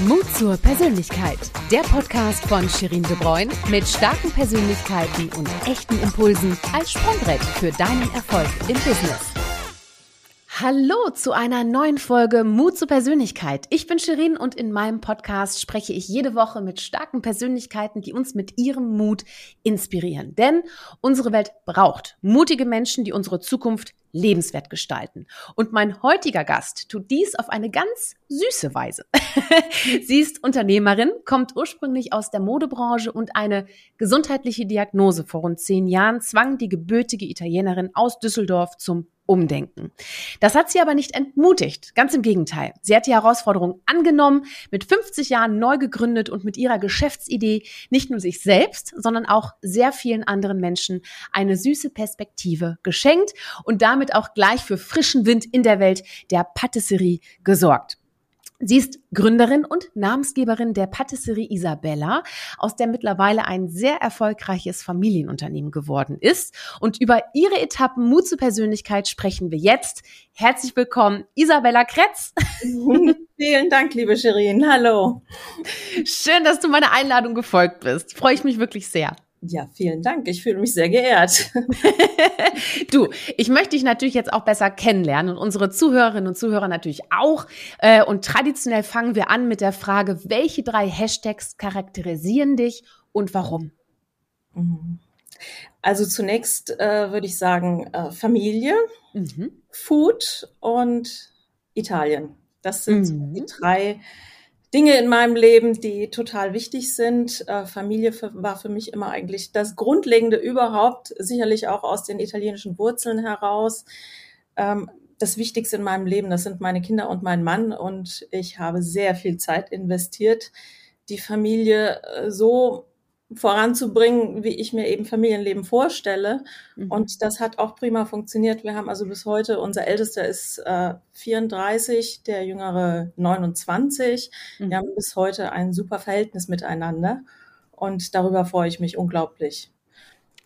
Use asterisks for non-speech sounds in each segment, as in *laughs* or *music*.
Mut zur Persönlichkeit. Der Podcast von Shirin De Bruyne mit starken Persönlichkeiten und echten Impulsen als Sprungbrett für deinen Erfolg im Business. Hallo zu einer neuen Folge Mut zur Persönlichkeit. Ich bin Shirin und in meinem Podcast spreche ich jede Woche mit starken Persönlichkeiten, die uns mit ihrem Mut inspirieren. Denn unsere Welt braucht mutige Menschen, die unsere Zukunft lebenswert gestalten. Und mein heutiger Gast tut dies auf eine ganz süße Weise. *laughs* Sie ist Unternehmerin, kommt ursprünglich aus der Modebranche und eine gesundheitliche Diagnose vor rund zehn Jahren zwang die gebürtige Italienerin aus Düsseldorf zum umdenken. Das hat sie aber nicht entmutigt. Ganz im Gegenteil. Sie hat die Herausforderung angenommen, mit 50 Jahren neu gegründet und mit ihrer Geschäftsidee nicht nur sich selbst, sondern auch sehr vielen anderen Menschen eine süße Perspektive geschenkt und damit auch gleich für frischen Wind in der Welt der Patisserie gesorgt. Sie ist Gründerin und Namensgeberin der Patisserie Isabella, aus der mittlerweile ein sehr erfolgreiches Familienunternehmen geworden ist. Und über ihre Etappen Mut zur Persönlichkeit sprechen wir jetzt. Herzlich willkommen, Isabella Kretz. *laughs* Vielen Dank, liebe Shirin. Hallo. Schön, dass du meiner Einladung gefolgt bist. Freue ich mich wirklich sehr. Ja, vielen Dank. Ich fühle mich sehr geehrt. *laughs* du, ich möchte dich natürlich jetzt auch besser kennenlernen und unsere Zuhörerinnen und Zuhörer natürlich auch. Äh, und traditionell fangen wir an mit der Frage, welche drei Hashtags charakterisieren dich und warum? Mhm. Also zunächst äh, würde ich sagen äh, Familie, mhm. Food und Italien. Das sind mhm. die drei Dinge in meinem Leben, die total wichtig sind. Äh, Familie war für mich immer eigentlich das Grundlegende überhaupt, sicherlich auch aus den italienischen Wurzeln heraus. Ähm, das Wichtigste in meinem Leben, das sind meine Kinder und mein Mann. Und ich habe sehr viel Zeit investiert, die Familie äh, so voranzubringen, wie ich mir eben Familienleben vorstelle. Mhm. Und das hat auch prima funktioniert. Wir haben also bis heute, unser Ältester ist äh, 34, der Jüngere 29. Mhm. Wir haben bis heute ein super Verhältnis miteinander. Und darüber freue ich mich unglaublich.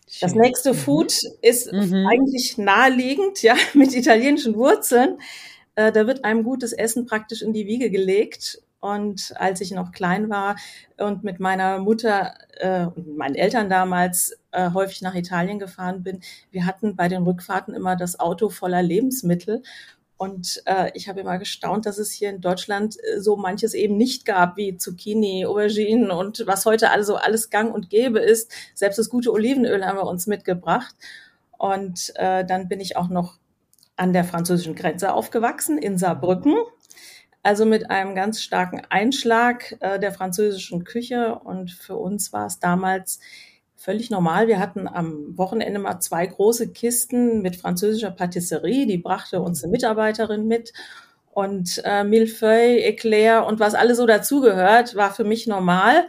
Schön. Das nächste mhm. Food ist mhm. eigentlich naheliegend, ja, *laughs* mit italienischen Wurzeln. Äh, da wird einem gutes Essen praktisch in die Wiege gelegt. Und als ich noch klein war und mit meiner Mutter äh, und meinen Eltern damals äh, häufig nach Italien gefahren bin, wir hatten bei den Rückfahrten immer das Auto voller Lebensmittel. Und äh, ich habe immer gestaunt, dass es hier in Deutschland äh, so manches eben nicht gab, wie Zucchini, Auberginen und was heute also alles gang und gäbe ist. Selbst das gute Olivenöl haben wir uns mitgebracht. Und äh, dann bin ich auch noch an der französischen Grenze aufgewachsen, in Saarbrücken also mit einem ganz starken Einschlag äh, der französischen Küche. Und für uns war es damals völlig normal. Wir hatten am Wochenende mal zwei große Kisten mit französischer Patisserie. Die brachte uns eine Mitarbeiterin mit. Und äh, Millefeuille, Eclair und was alles so dazugehört, war für mich normal.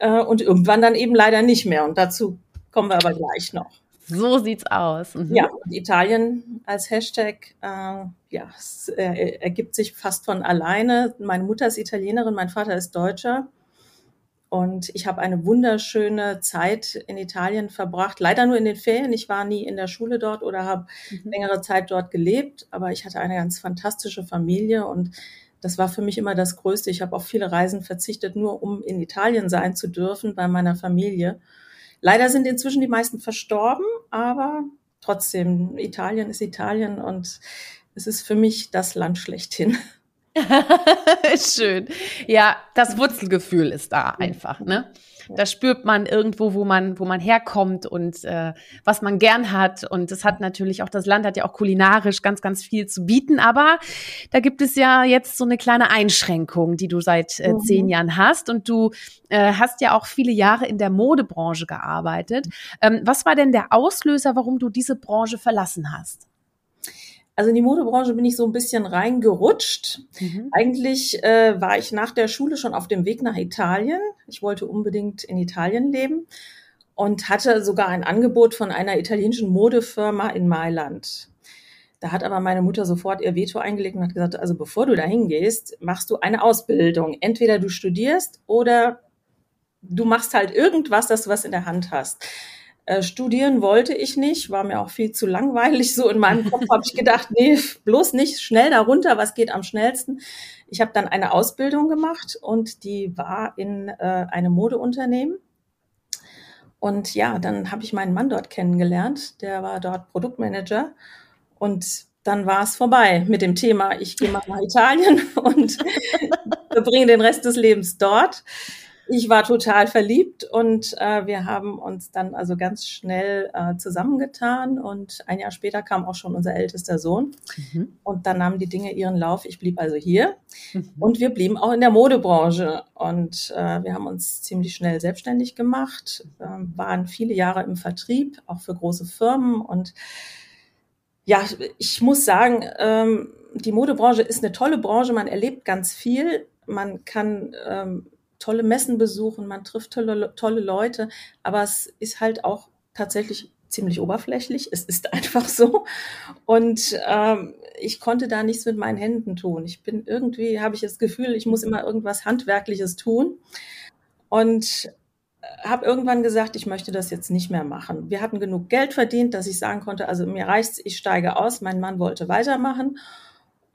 Äh, und irgendwann dann eben leider nicht mehr. Und dazu kommen wir aber gleich noch. So sieht's aus. Mhm. Ja, Italien als Hashtag, äh, ja, es äh, ergibt sich fast von alleine. Meine Mutter ist Italienerin, mein Vater ist Deutscher. Und ich habe eine wunderschöne Zeit in Italien verbracht. Leider nur in den Ferien. Ich war nie in der Schule dort oder habe mhm. längere Zeit dort gelebt. Aber ich hatte eine ganz fantastische Familie und das war für mich immer das Größte. Ich habe auf viele Reisen verzichtet, nur um in Italien sein zu dürfen bei meiner Familie. Leider sind inzwischen die meisten verstorben, aber trotzdem, Italien ist Italien und es ist für mich das Land schlechthin. *laughs* Schön. Ja, das Wurzelgefühl ist da einfach, ne? Da spürt man irgendwo, wo man, wo man herkommt und äh, was man gern hat. Und das hat natürlich auch, das Land hat ja auch kulinarisch ganz, ganz viel zu bieten. Aber da gibt es ja jetzt so eine kleine Einschränkung, die du seit äh, mhm. zehn Jahren hast. Und du äh, hast ja auch viele Jahre in der Modebranche gearbeitet. Ähm, was war denn der Auslöser, warum du diese Branche verlassen hast? Also in die Modebranche bin ich so ein bisschen reingerutscht. Mhm. Eigentlich äh, war ich nach der Schule schon auf dem Weg nach Italien. Ich wollte unbedingt in Italien leben und hatte sogar ein Angebot von einer italienischen Modefirma in Mailand. Da hat aber meine Mutter sofort ihr Veto eingelegt und hat gesagt, also bevor du dahin gehst, machst du eine Ausbildung. Entweder du studierst oder du machst halt irgendwas, dass du was in der Hand hast. Äh, studieren wollte ich nicht, war mir auch viel zu langweilig. So in meinem Kopf habe ich gedacht, *laughs* nee, bloß nicht schnell darunter, was geht am schnellsten. Ich habe dann eine Ausbildung gemacht und die war in äh, einem Modeunternehmen. Und ja, dann habe ich meinen Mann dort kennengelernt. Der war dort Produktmanager. Und dann war es vorbei mit dem Thema, ich gehe mal nach Italien *laughs* und *laughs* verbringe den Rest des Lebens dort ich war total verliebt und äh, wir haben uns dann also ganz schnell äh, zusammengetan und ein Jahr später kam auch schon unser ältester Sohn mhm. und dann nahmen die Dinge ihren Lauf. Ich blieb also hier mhm. und wir blieben auch in der Modebranche und äh, wir haben uns ziemlich schnell selbstständig gemacht, äh, waren viele Jahre im Vertrieb, auch für große Firmen und ja, ich muss sagen, ähm, die Modebranche ist eine tolle Branche, man erlebt ganz viel, man kann ähm, tolle Messen besuchen, man trifft tolle, tolle Leute, aber es ist halt auch tatsächlich ziemlich oberflächlich. Es ist *laughs* einfach so. Und ähm, ich konnte da nichts mit meinen Händen tun. Ich bin irgendwie, habe ich das Gefühl, ich muss immer irgendwas Handwerkliches tun. Und äh, habe irgendwann gesagt, ich möchte das jetzt nicht mehr machen. Wir hatten genug Geld verdient, dass ich sagen konnte, also mir reicht's, ich steige aus. Mein Mann wollte weitermachen.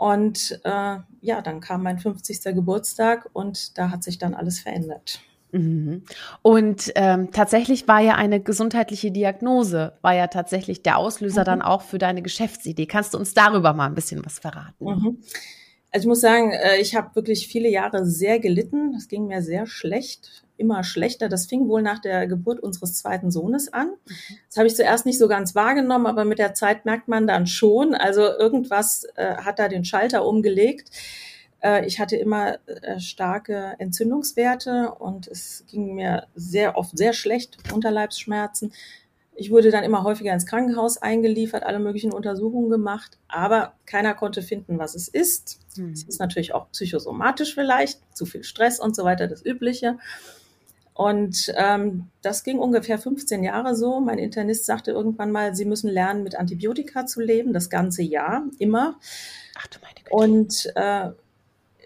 Und äh, ja, dann kam mein 50. Geburtstag und da hat sich dann alles verändert. Mhm. Und ähm, tatsächlich war ja eine gesundheitliche Diagnose, war ja tatsächlich der Auslöser mhm. dann auch für deine Geschäftsidee. Kannst du uns darüber mal ein bisschen was verraten? Mhm. Also ich muss sagen, äh, ich habe wirklich viele Jahre sehr gelitten. Es ging mir sehr schlecht immer schlechter. Das fing wohl nach der Geburt unseres zweiten Sohnes an. Mhm. Das habe ich zuerst nicht so ganz wahrgenommen, aber mit der Zeit merkt man dann schon. Also irgendwas äh, hat da den Schalter umgelegt. Äh, ich hatte immer äh, starke Entzündungswerte und es ging mir sehr oft sehr schlecht, Unterleibsschmerzen. Ich wurde dann immer häufiger ins Krankenhaus eingeliefert, alle möglichen Untersuchungen gemacht, aber keiner konnte finden, was es ist. Mhm. Es ist natürlich auch psychosomatisch vielleicht, zu viel Stress und so weiter, das Übliche. Und ähm, das ging ungefähr 15 Jahre so. Mein Internist sagte irgendwann mal, Sie müssen lernen, mit Antibiotika zu leben, das ganze Jahr, immer. Ach du meine Güte. Und äh,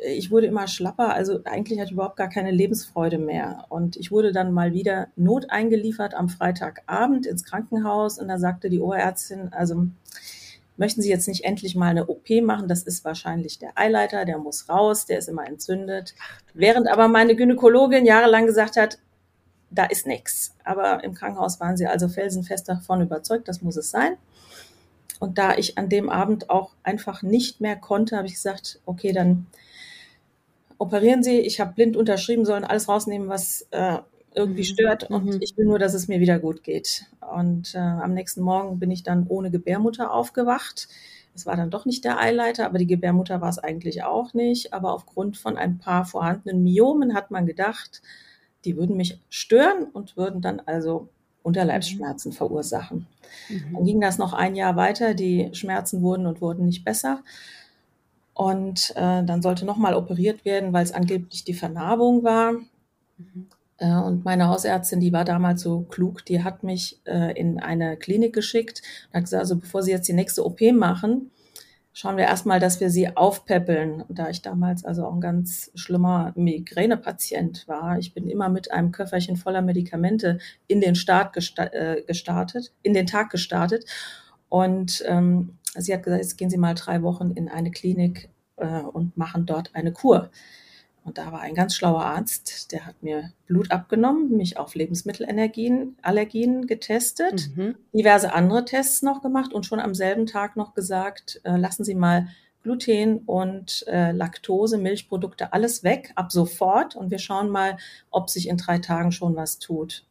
ich wurde immer schlapper, also eigentlich hatte ich überhaupt gar keine Lebensfreude mehr. Und ich wurde dann mal wieder noteingeliefert am Freitagabend ins Krankenhaus und da sagte die Ohrärztin, also möchten Sie jetzt nicht endlich mal eine OP machen? Das ist wahrscheinlich der Eileiter, der muss raus, der ist immer entzündet. Während aber meine Gynäkologin jahrelang gesagt hat, da ist nichts. Aber im Krankenhaus waren sie also felsenfest davon überzeugt, das muss es sein. Und da ich an dem Abend auch einfach nicht mehr konnte, habe ich gesagt, okay, dann operieren Sie. Ich habe blind unterschrieben, sollen alles rausnehmen, was äh, irgendwie mhm. stört. Und mhm. ich will nur, dass es mir wieder gut geht. Und äh, am nächsten Morgen bin ich dann ohne Gebärmutter aufgewacht. Es war dann doch nicht der Eileiter, aber die Gebärmutter war es eigentlich auch nicht. Aber aufgrund von ein paar vorhandenen Myomen hat man gedacht, die würden mich stören und würden dann also Unterleibsschmerzen mhm. verursachen. Mhm. Dann ging das noch ein Jahr weiter. Die Schmerzen wurden und wurden nicht besser. Und äh, dann sollte nochmal operiert werden, weil es angeblich die Vernarbung war. Mhm. Äh, und meine Hausärztin, die war damals so klug, die hat mich äh, in eine Klinik geschickt und hat gesagt, also bevor Sie jetzt die nächste OP machen, schauen wir erstmal, dass wir sie aufpäppeln. Da ich damals also auch ein ganz schlimmer Migränepatient war, ich bin immer mit einem Köfferchen voller Medikamente in den Start äh, gestartet, in den Tag gestartet. Und ähm, sie hat gesagt, jetzt gehen Sie mal drei Wochen in eine Klinik äh, und machen dort eine Kur. Und da war ein ganz schlauer Arzt, der hat mir Blut abgenommen, mich auf Lebensmittelallergien Allergien getestet, mhm. diverse andere Tests noch gemacht und schon am selben Tag noch gesagt, äh, lassen Sie mal Gluten und äh, Laktose, Milchprodukte, alles weg, ab sofort. Und wir schauen mal, ob sich in drei Tagen schon was tut.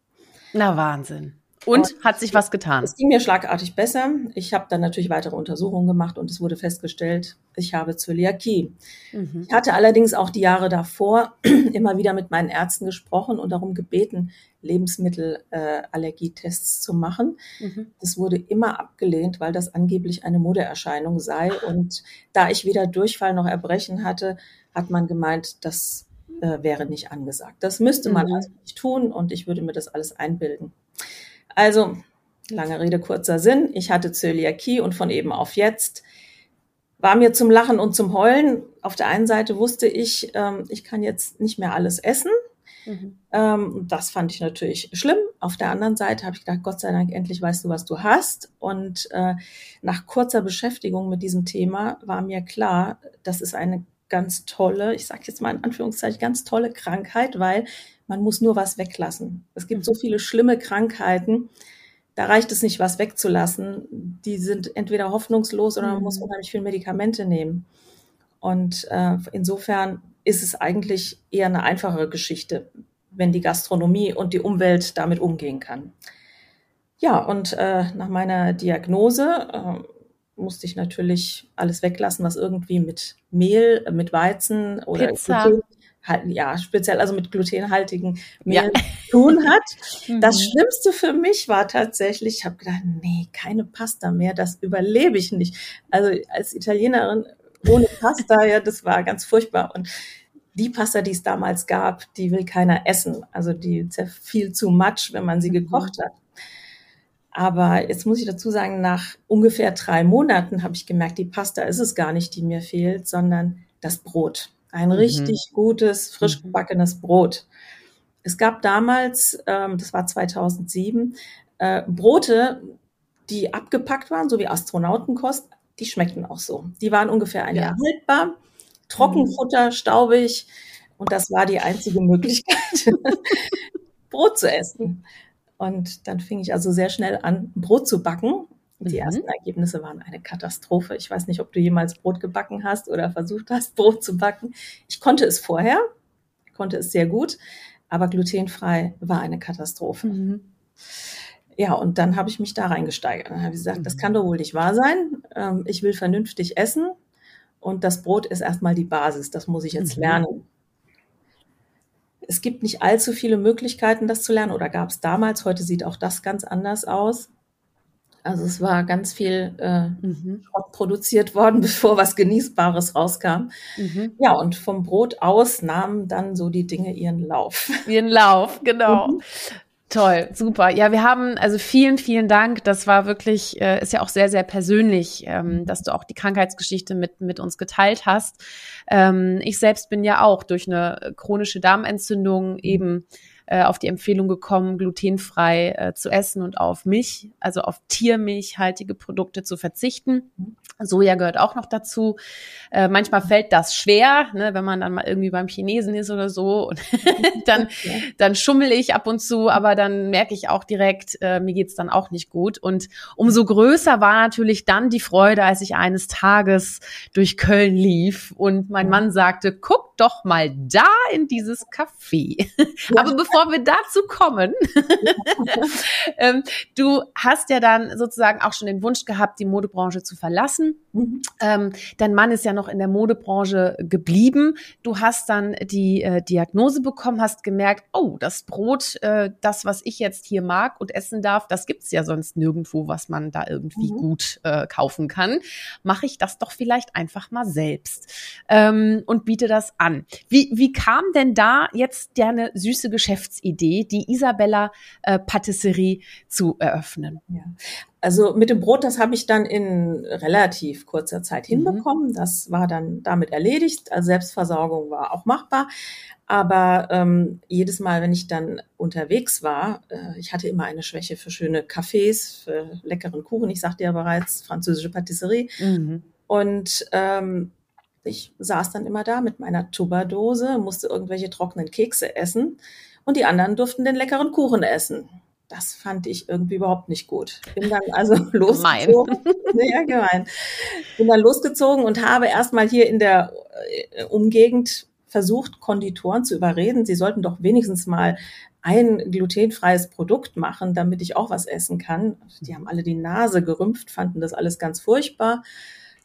Na Wahnsinn. Und hat sich was getan? Es ging mir schlagartig besser. Ich habe dann natürlich weitere Untersuchungen gemacht und es wurde festgestellt, ich habe Zöliakie. Mhm. Ich hatte allerdings auch die Jahre davor *clears throat* immer wieder mit meinen Ärzten gesprochen und darum gebeten, Lebensmittelallergietests äh, zu machen. Mhm. Das wurde immer abgelehnt, weil das angeblich eine Modeerscheinung sei. Und da ich weder Durchfall noch Erbrechen hatte, hat man gemeint, das äh, wäre nicht angesagt. Das müsste man mhm. also nicht tun und ich würde mir das alles einbilden. Also, lange Rede, kurzer Sinn. Ich hatte Zöliakie und von eben auf jetzt war mir zum Lachen und zum Heulen. Auf der einen Seite wusste ich, ähm, ich kann jetzt nicht mehr alles essen. Mhm. Ähm, das fand ich natürlich schlimm. Auf der anderen Seite habe ich gedacht, Gott sei Dank, endlich weißt du, was du hast. Und äh, nach kurzer Beschäftigung mit diesem Thema war mir klar, das ist eine ganz tolle, ich sage jetzt mal in Anführungszeichen, ganz tolle Krankheit, weil man muss nur was weglassen. Es gibt so mhm. viele schlimme Krankheiten, da reicht es nicht, was wegzulassen. Die sind entweder hoffnungslos oder man muss mhm. unheimlich viel Medikamente nehmen. Und äh, insofern ist es eigentlich eher eine einfachere Geschichte, wenn die Gastronomie und die Umwelt damit umgehen kann. Ja, und äh, nach meiner Diagnose äh, musste ich natürlich alles weglassen, was irgendwie mit Mehl, äh, mit Weizen oder Gluten, halt, ja, speziell also mit glutenhaltigen Mehl ja. tun hat. *laughs* Das mhm. Schlimmste für mich war tatsächlich, ich habe gedacht, nee, keine Pasta mehr, das überlebe ich nicht. Also als Italienerin ohne Pasta, ja, das war ganz furchtbar. Und die Pasta, die es damals gab, die will keiner essen. Also die ist ja viel zu much, wenn man sie mhm. gekocht hat. Aber jetzt muss ich dazu sagen, nach ungefähr drei Monaten habe ich gemerkt, die Pasta ist es gar nicht, die mir fehlt, sondern das Brot. Ein mhm. richtig gutes, frisch mhm. gebackenes Brot. Es gab damals, ähm, das war 2007, äh, Brote, die abgepackt waren, so wie Astronautenkost, die schmeckten auch so. Die waren ungefähr ein ja. Jahr haltbar, Trockenfutter, mhm. staubig und das war die einzige Möglichkeit, *laughs* Brot zu essen. Und dann fing ich also sehr schnell an, Brot zu backen. Die mhm. ersten Ergebnisse waren eine Katastrophe. Ich weiß nicht, ob du jemals Brot gebacken hast oder versucht hast, *laughs* Brot zu backen. Ich konnte es vorher, konnte es sehr gut, aber glutenfrei war eine Katastrophe. Mhm. Ja, und dann habe ich mich da reingesteigert. Dann habe ich gesagt, mhm. das kann doch wohl nicht wahr sein. Ähm, ich will vernünftig essen und das Brot ist erstmal die Basis. Das muss ich jetzt mhm. lernen. Es gibt nicht allzu viele Möglichkeiten, das zu lernen, oder gab es damals. Heute sieht auch das ganz anders aus. Also es war ganz viel äh, mhm. produziert worden, *laughs* bevor was Genießbares rauskam. Mhm. Ja, und vom Brot aus nahmen dann so die Dinge ihren Lauf. *laughs* Ihren Lauf, genau. Mhm. Toll, super. Ja, wir haben, also vielen, vielen Dank. Das war wirklich, äh, ist ja auch sehr, sehr persönlich, ähm, dass du auch die Krankheitsgeschichte mit, mit uns geteilt hast. Ähm, ich selbst bin ja auch durch eine chronische Darmentzündung eben äh, auf die Empfehlung gekommen, glutenfrei äh, zu essen und auf Milch, also auf tiermilchhaltige Produkte zu verzichten. Soja gehört auch noch dazu. Äh, manchmal fällt das schwer, ne, wenn man dann mal irgendwie beim Chinesen ist oder so. Und *laughs* dann, *laughs* dann schummel ich ab und zu, aber dann merke ich auch direkt, äh, mir geht's dann auch nicht gut. Und umso größer war natürlich dann die Freude, als ich eines Tages durch Köln lief und mein Mann sagte, guck doch mal da in dieses Café. *laughs* aber bevor wir dazu kommen, *laughs* ähm, du hast ja dann sozusagen auch schon den Wunsch gehabt, die Modebranche zu verlassen lassen. Mhm. Ähm, dein Mann ist ja noch in der Modebranche geblieben. Du hast dann die äh, Diagnose bekommen, hast gemerkt, oh, das Brot, äh, das, was ich jetzt hier mag und essen darf, das gibt's ja sonst nirgendwo, was man da irgendwie mhm. gut äh, kaufen kann. Mache ich das doch vielleicht einfach mal selbst ähm, und biete das an. Wie, wie kam denn da jetzt deine süße Geschäftsidee, die Isabella äh, Patisserie zu eröffnen? Ja. Also mit dem Brot, das habe ich dann in relativ kurzer Zeit mhm. hinbekommen. Das war dann damit erledigt. Also Selbstversorgung war auch machbar. Aber ähm, jedes Mal, wenn ich dann unterwegs war, äh, ich hatte immer eine Schwäche für schöne Cafés, für leckeren Kuchen. Ich sagte ja bereits, französische Patisserie. Mhm. Und ähm, ich saß dann immer da mit meiner Tupperdose, musste irgendwelche trockenen Kekse essen und die anderen durften den leckeren Kuchen essen das fand ich irgendwie überhaupt nicht gut. Bin dann also *laughs* losgezogen. ja, gemein. Bin dann losgezogen und habe erstmal hier in der äh, Umgegend versucht, Konditoren zu überreden. Sie sollten doch wenigstens mal ein glutenfreies Produkt machen, damit ich auch was essen kann. Die haben alle die Nase gerümpft, fanden das alles ganz furchtbar.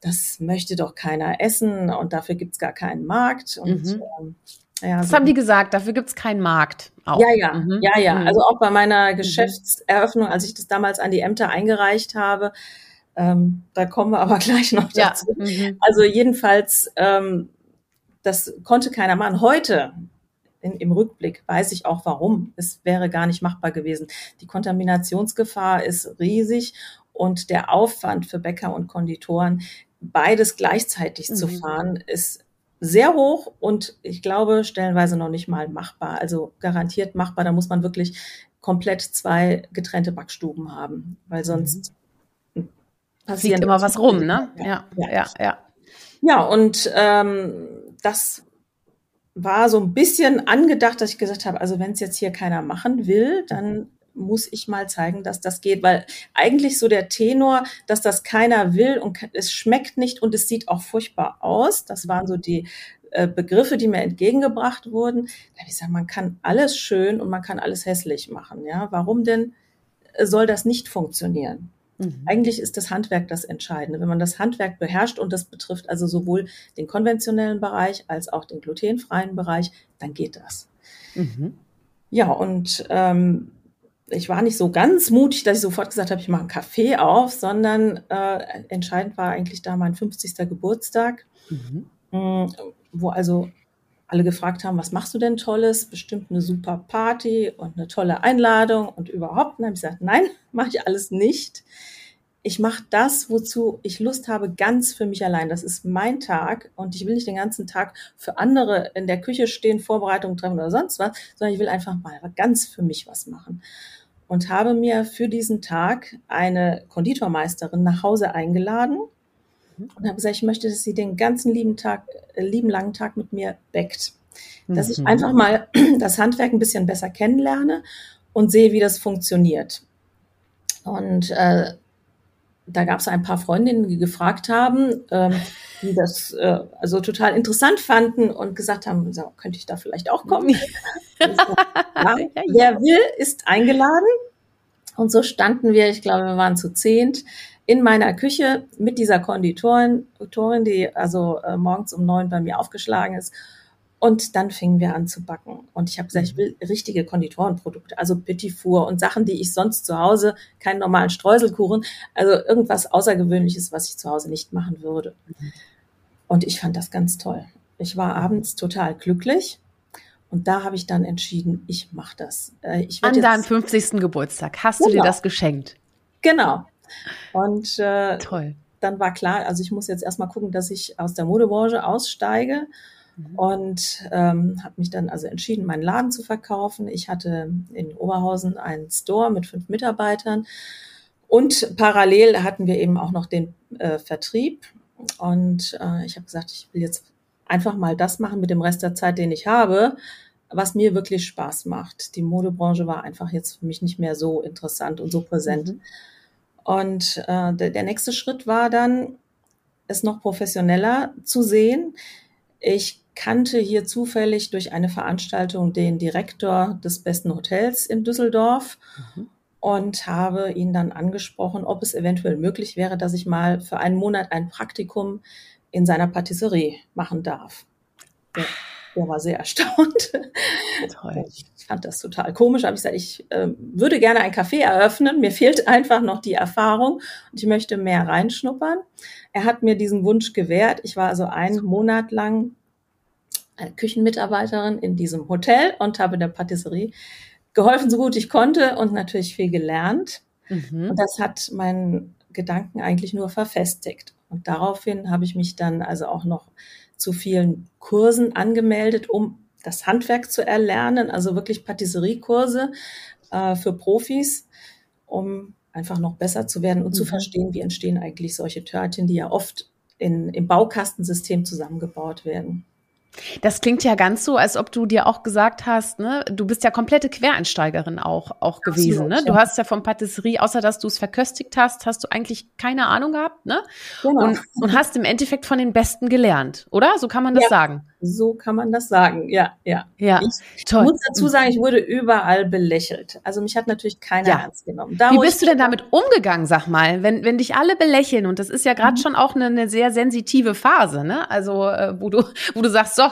Das möchte doch keiner essen und dafür gibt's gar keinen Markt. Und mhm. ähm, ja, das so. haben die gesagt, dafür gibt's keinen Markt. Auch. Ja, ja, mhm. ja, ja. Mhm. Also auch bei meiner mhm. Geschäftseröffnung, als ich das damals an die Ämter eingereicht habe, ähm, da kommen wir aber *laughs* gleich noch dazu. Ja. Mhm. Also jedenfalls, ähm, das konnte keiner machen. Heute in, im Rückblick weiß ich auch warum. Es wäre gar nicht machbar gewesen. Die Kontaminationsgefahr ist riesig und der Aufwand für Bäcker und Konditoren, beides gleichzeitig zu mhm. fahren, ist sehr hoch und ich glaube stellenweise noch nicht mal machbar. Also garantiert machbar. Da muss man wirklich komplett zwei getrennte Backstuben haben, weil sonst mhm. passiert immer was rum, ne? Ja, ja, ja. Ja, ja und ähm, das war so ein bisschen angedacht, dass ich gesagt habe, also wenn es jetzt hier keiner machen will, dann muss ich mal zeigen, dass das geht, weil eigentlich so der Tenor, dass das keiner will und es schmeckt nicht und es sieht auch furchtbar aus. Das waren so die äh, Begriffe, die mir entgegengebracht wurden. Da habe ich gesagt, man kann alles schön und man kann alles hässlich machen. Ja, warum denn äh, soll das nicht funktionieren? Mhm. Eigentlich ist das Handwerk das Entscheidende. Wenn man das Handwerk beherrscht und das betrifft also sowohl den konventionellen Bereich als auch den glutenfreien Bereich, dann geht das. Mhm. Ja, und ähm, ich war nicht so ganz mutig, dass ich sofort gesagt habe, ich mache einen Kaffee auf, sondern äh, entscheidend war eigentlich da mein 50. Geburtstag, mhm. Mm, wo also alle gefragt haben, was machst du denn Tolles? Bestimmt eine super Party und eine tolle Einladung und überhaupt. Und dann habe ich gesagt, nein, *laughs* mache ich alles nicht. Ich mache das, wozu ich Lust habe, ganz für mich allein. Das ist mein Tag und ich will nicht den ganzen Tag für andere in der Küche stehen, Vorbereitungen treffen oder sonst was, sondern ich will einfach mal ganz für mich was machen. Und habe mir für diesen Tag eine Konditormeisterin nach Hause eingeladen und habe gesagt, ich möchte, dass sie den ganzen lieben Tag, äh, lieben langen Tag mit mir backt. Dass mhm. ich einfach mal *clears throat* das Handwerk ein bisschen besser kennenlerne und sehe, wie das funktioniert. Und äh, da gab es ein paar Freundinnen, die gefragt haben, ähm, die das äh, also total interessant fanden und gesagt haben, so, könnte ich da vielleicht auch kommen? *laughs* ja, wer will, ist eingeladen. Und so standen wir, ich glaube, wir waren zu zehnt, in meiner Küche mit dieser Konditorin, die also äh, morgens um neun bei mir aufgeschlagen ist. Und dann fingen wir an zu backen. Und ich habe gesagt, ich will richtige Konditorenprodukte, also Petit Four und Sachen, die ich sonst zu Hause, keinen normalen Streuselkuchen, also irgendwas Außergewöhnliches, was ich zu Hause nicht machen würde. Und ich fand das ganz toll. Ich war abends total glücklich. Und da habe ich dann entschieden, ich mache das. Äh, ich An deinem 50. Geburtstag hast genau. du dir genau. das geschenkt. Genau. Und äh, Toll. dann war klar, also ich muss jetzt erstmal gucken, dass ich aus der Modebranche aussteige mhm. und ähm, habe mich dann also entschieden, meinen Laden zu verkaufen. Ich hatte in Oberhausen einen Store mit fünf Mitarbeitern und parallel hatten wir eben auch noch den äh, Vertrieb. Und äh, ich habe gesagt, ich will jetzt einfach mal das machen mit dem Rest der Zeit, den ich habe, was mir wirklich Spaß macht. Die Modebranche war einfach jetzt für mich nicht mehr so interessant und so präsent. Mhm. Und äh, der, der nächste Schritt war dann, es noch professioneller zu sehen. Ich kannte hier zufällig durch eine Veranstaltung den Direktor des besten Hotels in Düsseldorf mhm. und habe ihn dann angesprochen, ob es eventuell möglich wäre, dass ich mal für einen Monat ein Praktikum in seiner Patisserie machen darf. Der, der war sehr erstaunt. Toll. *laughs* Ich fand das total komisch. Habe ich gesagt, ich äh, würde gerne ein Café eröffnen. Mir fehlt einfach noch die Erfahrung und ich möchte mehr reinschnuppern. Er hat mir diesen Wunsch gewährt. Ich war also einen Monat lang Küchenmitarbeiterin in diesem Hotel und habe der Patisserie geholfen, so gut ich konnte und natürlich viel gelernt. Mhm. Und das hat meinen Gedanken eigentlich nur verfestigt. Und daraufhin habe ich mich dann also auch noch zu vielen Kursen angemeldet, um das Handwerk zu erlernen, also wirklich Patisseriekurse äh, für Profis, um einfach noch besser zu werden und mhm. zu verstehen, wie entstehen eigentlich solche Törtchen, die ja oft in, im Baukastensystem zusammengebaut werden. Das klingt ja ganz so, als ob du dir auch gesagt hast, ne, du bist ja komplette Quereinsteigerin auch, auch gewesen. Ne? Du hast ja vom Patisserie, außer dass du es verköstigt hast, hast du eigentlich keine Ahnung gehabt, ne? Genau. Und, und hast im Endeffekt von den Besten gelernt, oder? So kann man das ja, sagen. So kann man das sagen, ja, ja. Ja, ich toll. muss dazu sagen, ich wurde überall belächelt. Also mich hat natürlich keiner ja. ernst genommen. Da, Wie bist du denn damit umgegangen, sag mal, wenn, wenn dich alle belächeln? Und das ist ja gerade mhm. schon auch eine, eine sehr sensitive Phase, ne? Also, äh, wo du, *laughs* wo du sagst, so,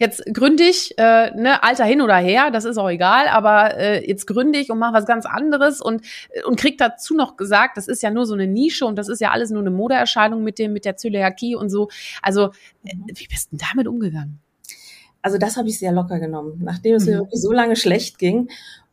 jetzt gründig, äh, ne, Alter hin oder her, das ist auch egal, aber äh, jetzt gründig und mach was ganz anderes und, und krieg dazu noch gesagt, das ist ja nur so eine Nische und das ist ja alles nur eine Modeerscheinung mit dem, mit der Zöliakie und so. Also, äh, mhm. wie bist du denn damit umgegangen? Also das habe ich sehr locker genommen, nachdem es mhm. mir wirklich so lange schlecht ging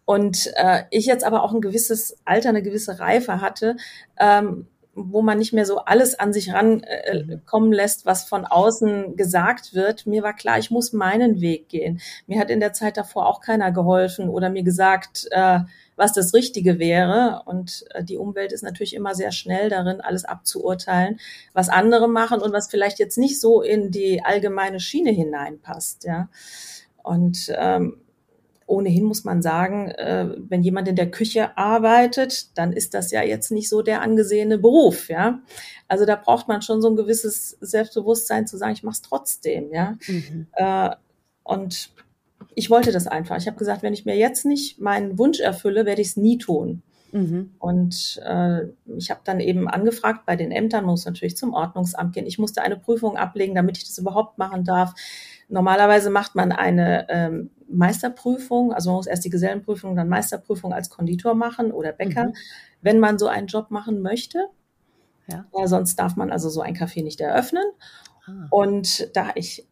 und äh, ich jetzt aber auch ein gewisses Alter, eine gewisse Reife hatte, ähm, wo man nicht mehr so alles an sich rankommen äh, lässt, was von außen gesagt wird. Mir war klar, ich muss meinen Weg gehen. Mir hat in der Zeit davor auch keiner geholfen oder mir gesagt, äh, was das Richtige wäre. Und äh, die Umwelt ist natürlich immer sehr schnell darin, alles abzuurteilen, was andere machen und was vielleicht jetzt nicht so in die allgemeine Schiene hineinpasst. Ja. Und ähm, ohnehin muss man sagen, äh, wenn jemand in der Küche arbeitet, dann ist das ja jetzt nicht so der angesehene Beruf, ja. Also da braucht man schon so ein gewisses Selbstbewusstsein zu sagen, ich mache es trotzdem, ja. Mhm. Äh, und ich wollte das einfach. Ich habe gesagt, wenn ich mir jetzt nicht meinen Wunsch erfülle, werde ich es nie tun. Mhm. Und äh, ich habe dann eben angefragt bei den Ämtern, muss natürlich zum Ordnungsamt gehen. Ich musste eine Prüfung ablegen, damit ich das überhaupt machen darf. Normalerweise macht man eine ähm, Meisterprüfung, also man muss erst die Gesellenprüfung, dann Meisterprüfung als Konditor machen oder Bäcker, mhm. wenn man so einen Job machen möchte. Ja. ja. sonst darf man also so ein Café nicht eröffnen. Ah. Und da ich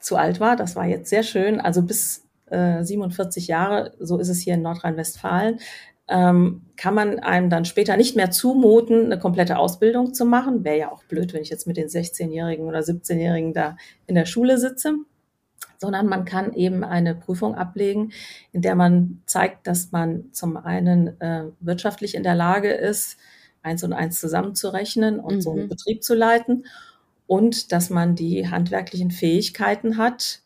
zu alt war, das war jetzt sehr schön, also bis äh, 47 Jahre, so ist es hier in Nordrhein-Westfalen, ähm, kann man einem dann später nicht mehr zumuten, eine komplette Ausbildung zu machen. Wäre ja auch blöd, wenn ich jetzt mit den 16-Jährigen oder 17-Jährigen da in der Schule sitze sondern man kann eben eine Prüfung ablegen, in der man zeigt, dass man zum einen äh, wirtschaftlich in der Lage ist, eins und eins zusammenzurechnen und mhm. so einen mhm. Betrieb zu leiten und dass man die handwerklichen Fähigkeiten hat,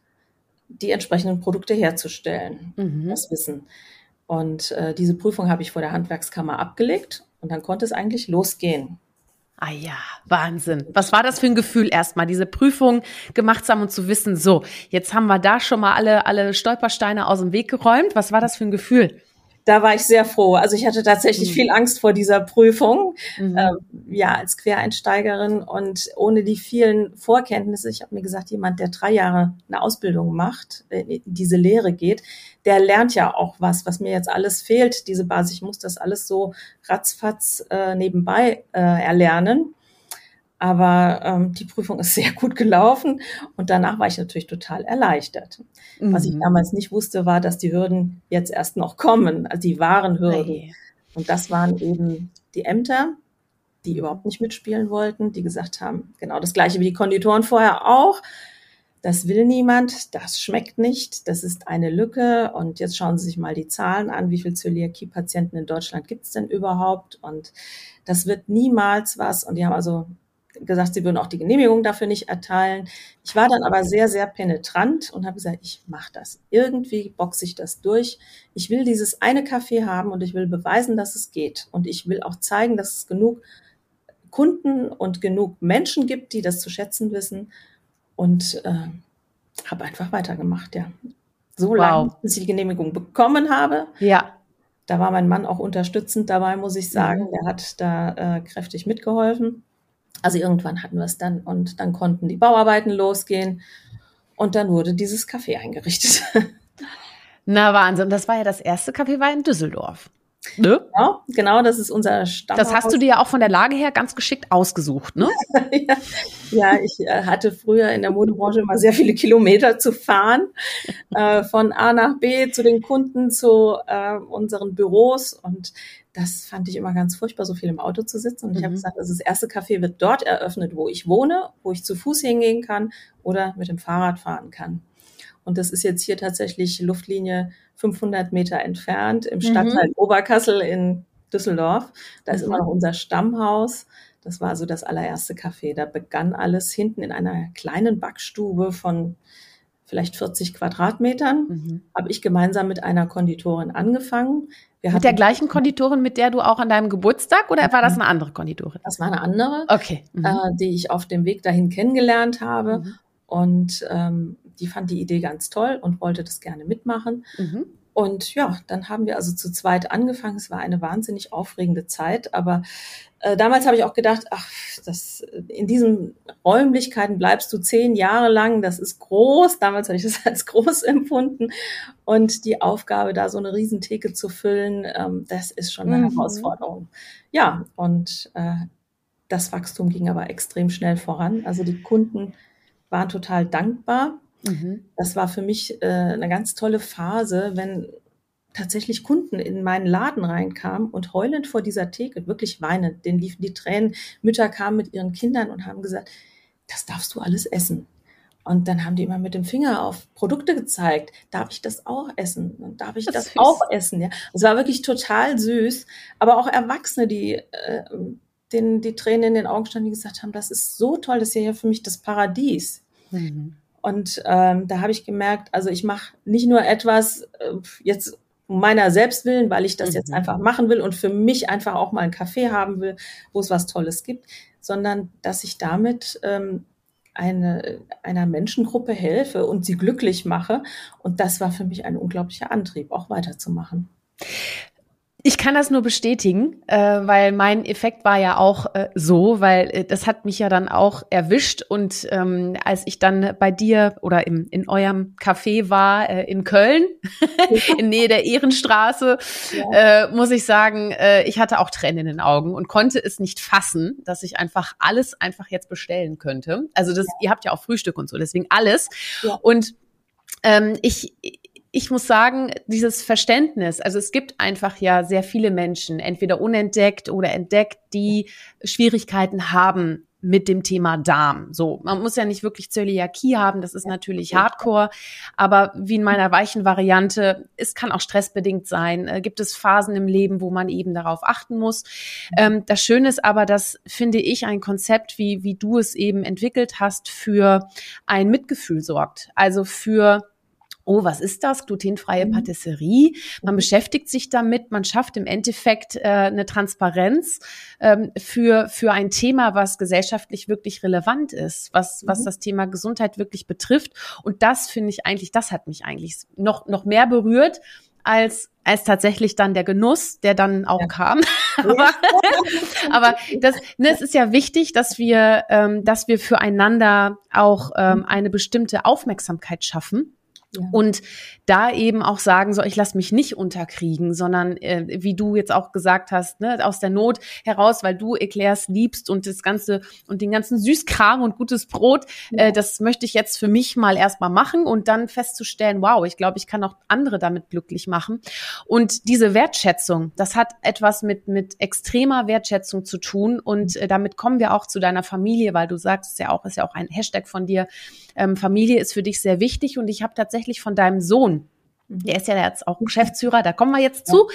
die entsprechenden Produkte herzustellen. Mhm. Das Wissen. Und äh, diese Prüfung habe ich vor der Handwerkskammer abgelegt und dann konnte es eigentlich losgehen. Ah ja, Wahnsinn. Was war das für ein Gefühl erstmal, diese Prüfung gemacht zu haben und zu wissen, so, jetzt haben wir da schon mal alle, alle Stolpersteine aus dem Weg geräumt. Was war das für ein Gefühl? Da war ich sehr froh. Also ich hatte tatsächlich mhm. viel Angst vor dieser Prüfung, mhm. äh, ja, als Quereinsteigerin und ohne die vielen Vorkenntnisse. Ich habe mir gesagt, jemand, der drei Jahre eine Ausbildung macht, äh, in diese Lehre geht, der lernt ja auch was, was mir jetzt alles fehlt, diese Basis. Ich muss das alles so ratzfatz äh, nebenbei äh, erlernen. Aber ähm, die Prüfung ist *laughs* sehr gut gelaufen und danach war ich natürlich total erleichtert. Mhm. Was ich mhm. damals nicht wusste, war, dass die Hürden jetzt erst noch kommen, also die wahren Hürden. Hey. Und das waren eben die Ämter, die überhaupt nicht mitspielen wollten, die gesagt haben, genau das gleiche wie die Konditoren vorher auch. Das will niemand, das schmeckt nicht, das ist eine Lücke. Und jetzt schauen Sie sich mal die Zahlen an, wie viele Zöliakie-Patienten in Deutschland gibt es denn überhaupt? Und das wird niemals was. Und die haben also gesagt, sie würden auch die Genehmigung dafür nicht erteilen. Ich war dann aber sehr, sehr penetrant und habe gesagt, ich mache das. Irgendwie boxe ich das durch. Ich will dieses eine Café haben und ich will beweisen, dass es geht. Und ich will auch zeigen, dass es genug Kunden und genug Menschen gibt, die das zu schätzen wissen. Und äh, habe einfach weitergemacht, ja. So wow. lange, bis ich die Genehmigung bekommen habe. Ja. Da war mein Mann auch unterstützend dabei, muss ich sagen. Mhm. Der hat da äh, kräftig mitgeholfen. Also irgendwann hatten wir es dann und dann konnten die Bauarbeiten losgehen und dann wurde dieses Café eingerichtet. *laughs* Na Wahnsinn, das war ja das erste Café war in Düsseldorf. Ne? Genau, genau, das ist unser Stammhaus. Das hast du dir ja auch von der Lage her ganz geschickt ausgesucht, ne? *laughs* ja, ja, ich äh, hatte früher in der Modebranche immer sehr viele Kilometer zu fahren, äh, von A nach B zu den Kunden, zu äh, unseren Büros und das fand ich immer ganz furchtbar, so viel im Auto zu sitzen. Und mhm. ich habe gesagt, also das erste Café wird dort eröffnet, wo ich wohne, wo ich zu Fuß hingehen kann oder mit dem Fahrrad fahren kann. Und das ist jetzt hier tatsächlich Luftlinie 500 Meter entfernt im Stadtteil mhm. Oberkassel in Düsseldorf. Da ist immer mhm. noch unser Stammhaus. Das war so das allererste Café. Da begann alles hinten in einer kleinen Backstube von vielleicht 40 Quadratmetern. Mhm. Habe ich gemeinsam mit einer Konditorin angefangen. Wir mit der gleichen Konditorin, mit der du auch an deinem Geburtstag oder war das eine andere Konditorin? Das war eine andere, okay. Mhm. Äh, die ich auf dem Weg dahin kennengelernt habe. Mhm. Und ähm, die fand die Idee ganz toll und wollte das gerne mitmachen. Und ja, dann haben wir also zu zweit angefangen. Es war eine wahnsinnig aufregende Zeit, aber äh, damals habe ich auch gedacht, ach, das, in diesen Räumlichkeiten bleibst du zehn Jahre lang, das ist groß. Damals habe ich das *laughs* als groß empfunden. Und die Aufgabe, da so eine Riesentheke zu füllen, ähm, das ist schon eine mhm. Herausforderung. Ja, und äh, das Wachstum ging aber extrem schnell voran. Also die Kunden waren total dankbar. Mhm. Das war für mich äh, eine ganz tolle Phase, wenn tatsächlich Kunden in meinen Laden reinkamen und heulend vor dieser Theke, wirklich weinend, denen liefen die Tränen. Mütter kamen mit ihren Kindern und haben gesagt, das darfst du alles essen. Und dann haben die immer mit dem Finger auf Produkte gezeigt. Darf ich das auch essen? Und darf ich das, das auch essen? Ja, es war wirklich total süß. Aber auch Erwachsene, die äh, denen die Tränen in den Augen standen, die gesagt haben, das ist so toll, das ist ja für mich das Paradies. Mhm. Und ähm, da habe ich gemerkt, also ich mache nicht nur etwas äh, jetzt um meiner selbst willen, weil ich das mhm. jetzt einfach machen will und für mich einfach auch mal einen Kaffee haben will, wo es was Tolles gibt, sondern dass ich damit ähm, eine, einer Menschengruppe helfe und sie glücklich mache. Und das war für mich ein unglaublicher Antrieb, auch weiterzumachen. Ich kann das nur bestätigen, äh, weil mein Effekt war ja auch äh, so, weil äh, das hat mich ja dann auch erwischt und ähm, als ich dann bei dir oder im, in eurem Café war äh, in Köln, *laughs* in Nähe der Ehrenstraße, ja. äh, muss ich sagen, äh, ich hatte auch Tränen in den Augen und konnte es nicht fassen, dass ich einfach alles einfach jetzt bestellen könnte. Also das, ja. ihr habt ja auch Frühstück und so, deswegen alles. Ja. Und ähm, ich ich muss sagen, dieses Verständnis, also es gibt einfach ja sehr viele Menschen, entweder unentdeckt oder entdeckt, die Schwierigkeiten haben mit dem Thema Darm. So, man muss ja nicht wirklich Zöliakie haben, das ist natürlich Hardcore, aber wie in meiner weichen Variante, es kann auch stressbedingt sein, äh, gibt es Phasen im Leben, wo man eben darauf achten muss. Ähm, das Schöne ist aber, dass finde ich ein Konzept, wie, wie du es eben entwickelt hast, für ein Mitgefühl sorgt. Also für oh, was ist das? Glutenfreie mhm. Patisserie. Man beschäftigt sich damit, man schafft im Endeffekt äh, eine Transparenz ähm, für, für ein Thema, was gesellschaftlich wirklich relevant ist, was, mhm. was das Thema Gesundheit wirklich betrifft. Und das finde ich eigentlich, das hat mich eigentlich noch, noch mehr berührt, als als tatsächlich dann der Genuss, der dann auch ja. kam. *laughs* aber, aber das, ne, es ist ja wichtig, dass wir, ähm, dass wir füreinander auch ähm, mhm. eine bestimmte Aufmerksamkeit schaffen. Und da eben auch sagen, so ich lasse mich nicht unterkriegen, sondern äh, wie du jetzt auch gesagt hast, ne, aus der Not heraus, weil du Eclairs liebst und das ganze und den ganzen Süßkram und gutes Brot, ja. äh, das möchte ich jetzt für mich mal erstmal machen und dann festzustellen, wow, ich glaube, ich kann auch andere damit glücklich machen. Und diese Wertschätzung, das hat etwas mit mit extremer Wertschätzung zu tun und äh, damit kommen wir auch zu deiner Familie, weil du sagst, ja auch ist ja auch ein Hashtag von dir. Ähm, Familie ist für dich sehr wichtig und ich habe tatsächlich von deinem Sohn. Der ist ja jetzt auch Geschäftsführer, da kommen wir jetzt zu.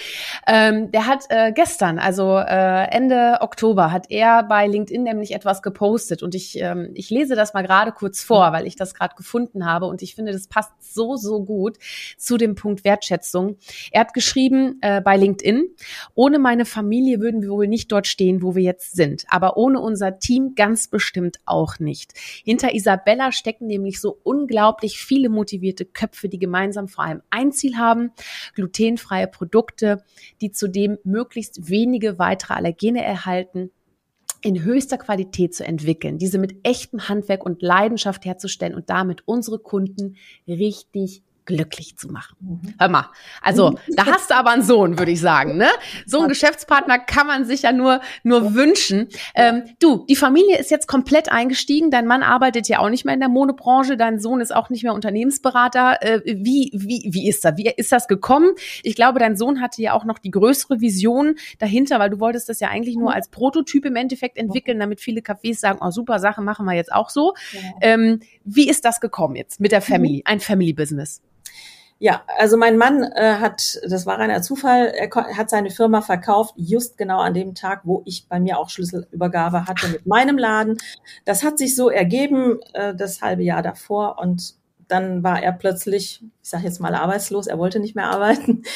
Ähm, der hat äh, gestern, also äh, Ende Oktober, hat er bei LinkedIn nämlich etwas gepostet. Und ich, ähm, ich lese das mal gerade kurz vor, weil ich das gerade gefunden habe. Und ich finde, das passt so, so gut zu dem Punkt Wertschätzung. Er hat geschrieben äh, bei LinkedIn, ohne meine Familie würden wir wohl nicht dort stehen, wo wir jetzt sind, aber ohne unser Team ganz bestimmt auch nicht. Hinter Isabella stecken nämlich so unglaublich viele motivierte Köpfe, die gemeinsam vor allem ein Ziel haben, glutenfreie Produkte, die zudem möglichst wenige weitere Allergene erhalten in höchster Qualität zu entwickeln, diese mit echtem Handwerk und Leidenschaft herzustellen und damit unsere Kunden richtig glücklich zu machen. Mhm. Hör mal, also da hast du aber einen Sohn, würde ich sagen. Ne? So einen Geschäftspartner kann man sich ja nur, nur wünschen. Ähm, du, die Familie ist jetzt komplett eingestiegen. Dein Mann arbeitet ja auch nicht mehr in der Monobranche. Dein Sohn ist auch nicht mehr Unternehmensberater. Äh, wie, wie, wie ist das? Wie ist das gekommen? Ich glaube, dein Sohn hatte ja auch noch die größere Vision dahinter, weil du wolltest das ja eigentlich nur als Prototyp im Endeffekt entwickeln, damit viele Cafés sagen, oh super Sache, machen wir jetzt auch so. Ähm, wie ist das gekommen jetzt mit der Family, mhm. ein Family Business? Ja, also mein Mann äh, hat, das war reiner Zufall, er hat seine Firma verkauft, just genau an dem Tag, wo ich bei mir auch Schlüsselübergabe hatte mit meinem Laden. Das hat sich so ergeben, äh, das halbe Jahr davor und dann war er plötzlich, ich sage jetzt mal arbeitslos, er wollte nicht mehr arbeiten. *laughs*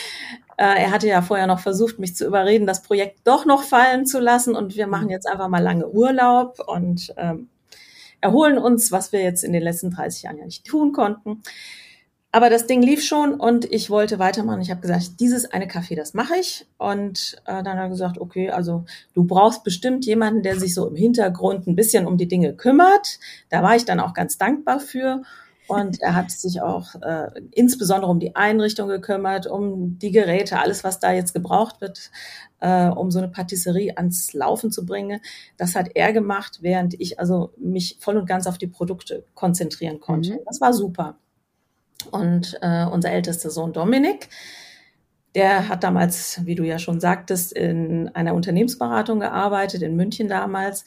Äh, er hatte ja vorher noch versucht, mich zu überreden, das Projekt doch noch fallen zu lassen und wir machen jetzt einfach mal lange Urlaub und ähm, erholen uns, was wir jetzt in den letzten 30 Jahren ja nicht tun konnten. Aber das Ding lief schon und ich wollte weitermachen. Ich habe gesagt, dieses eine Kaffee, das mache ich. Und äh, dann hat er gesagt, okay, also du brauchst bestimmt jemanden, der sich so im Hintergrund ein bisschen um die Dinge kümmert. Da war ich dann auch ganz dankbar für. Und er hat sich auch äh, insbesondere um die Einrichtung gekümmert, um die Geräte, alles, was da jetzt gebraucht wird, äh, um so eine Patisserie ans Laufen zu bringen. Das hat er gemacht, während ich also mich voll und ganz auf die Produkte konzentrieren konnte. Mhm. Das war super und äh, unser ältester Sohn Dominik. Der hat damals, wie du ja schon sagtest, in einer Unternehmensberatung gearbeitet, in München damals.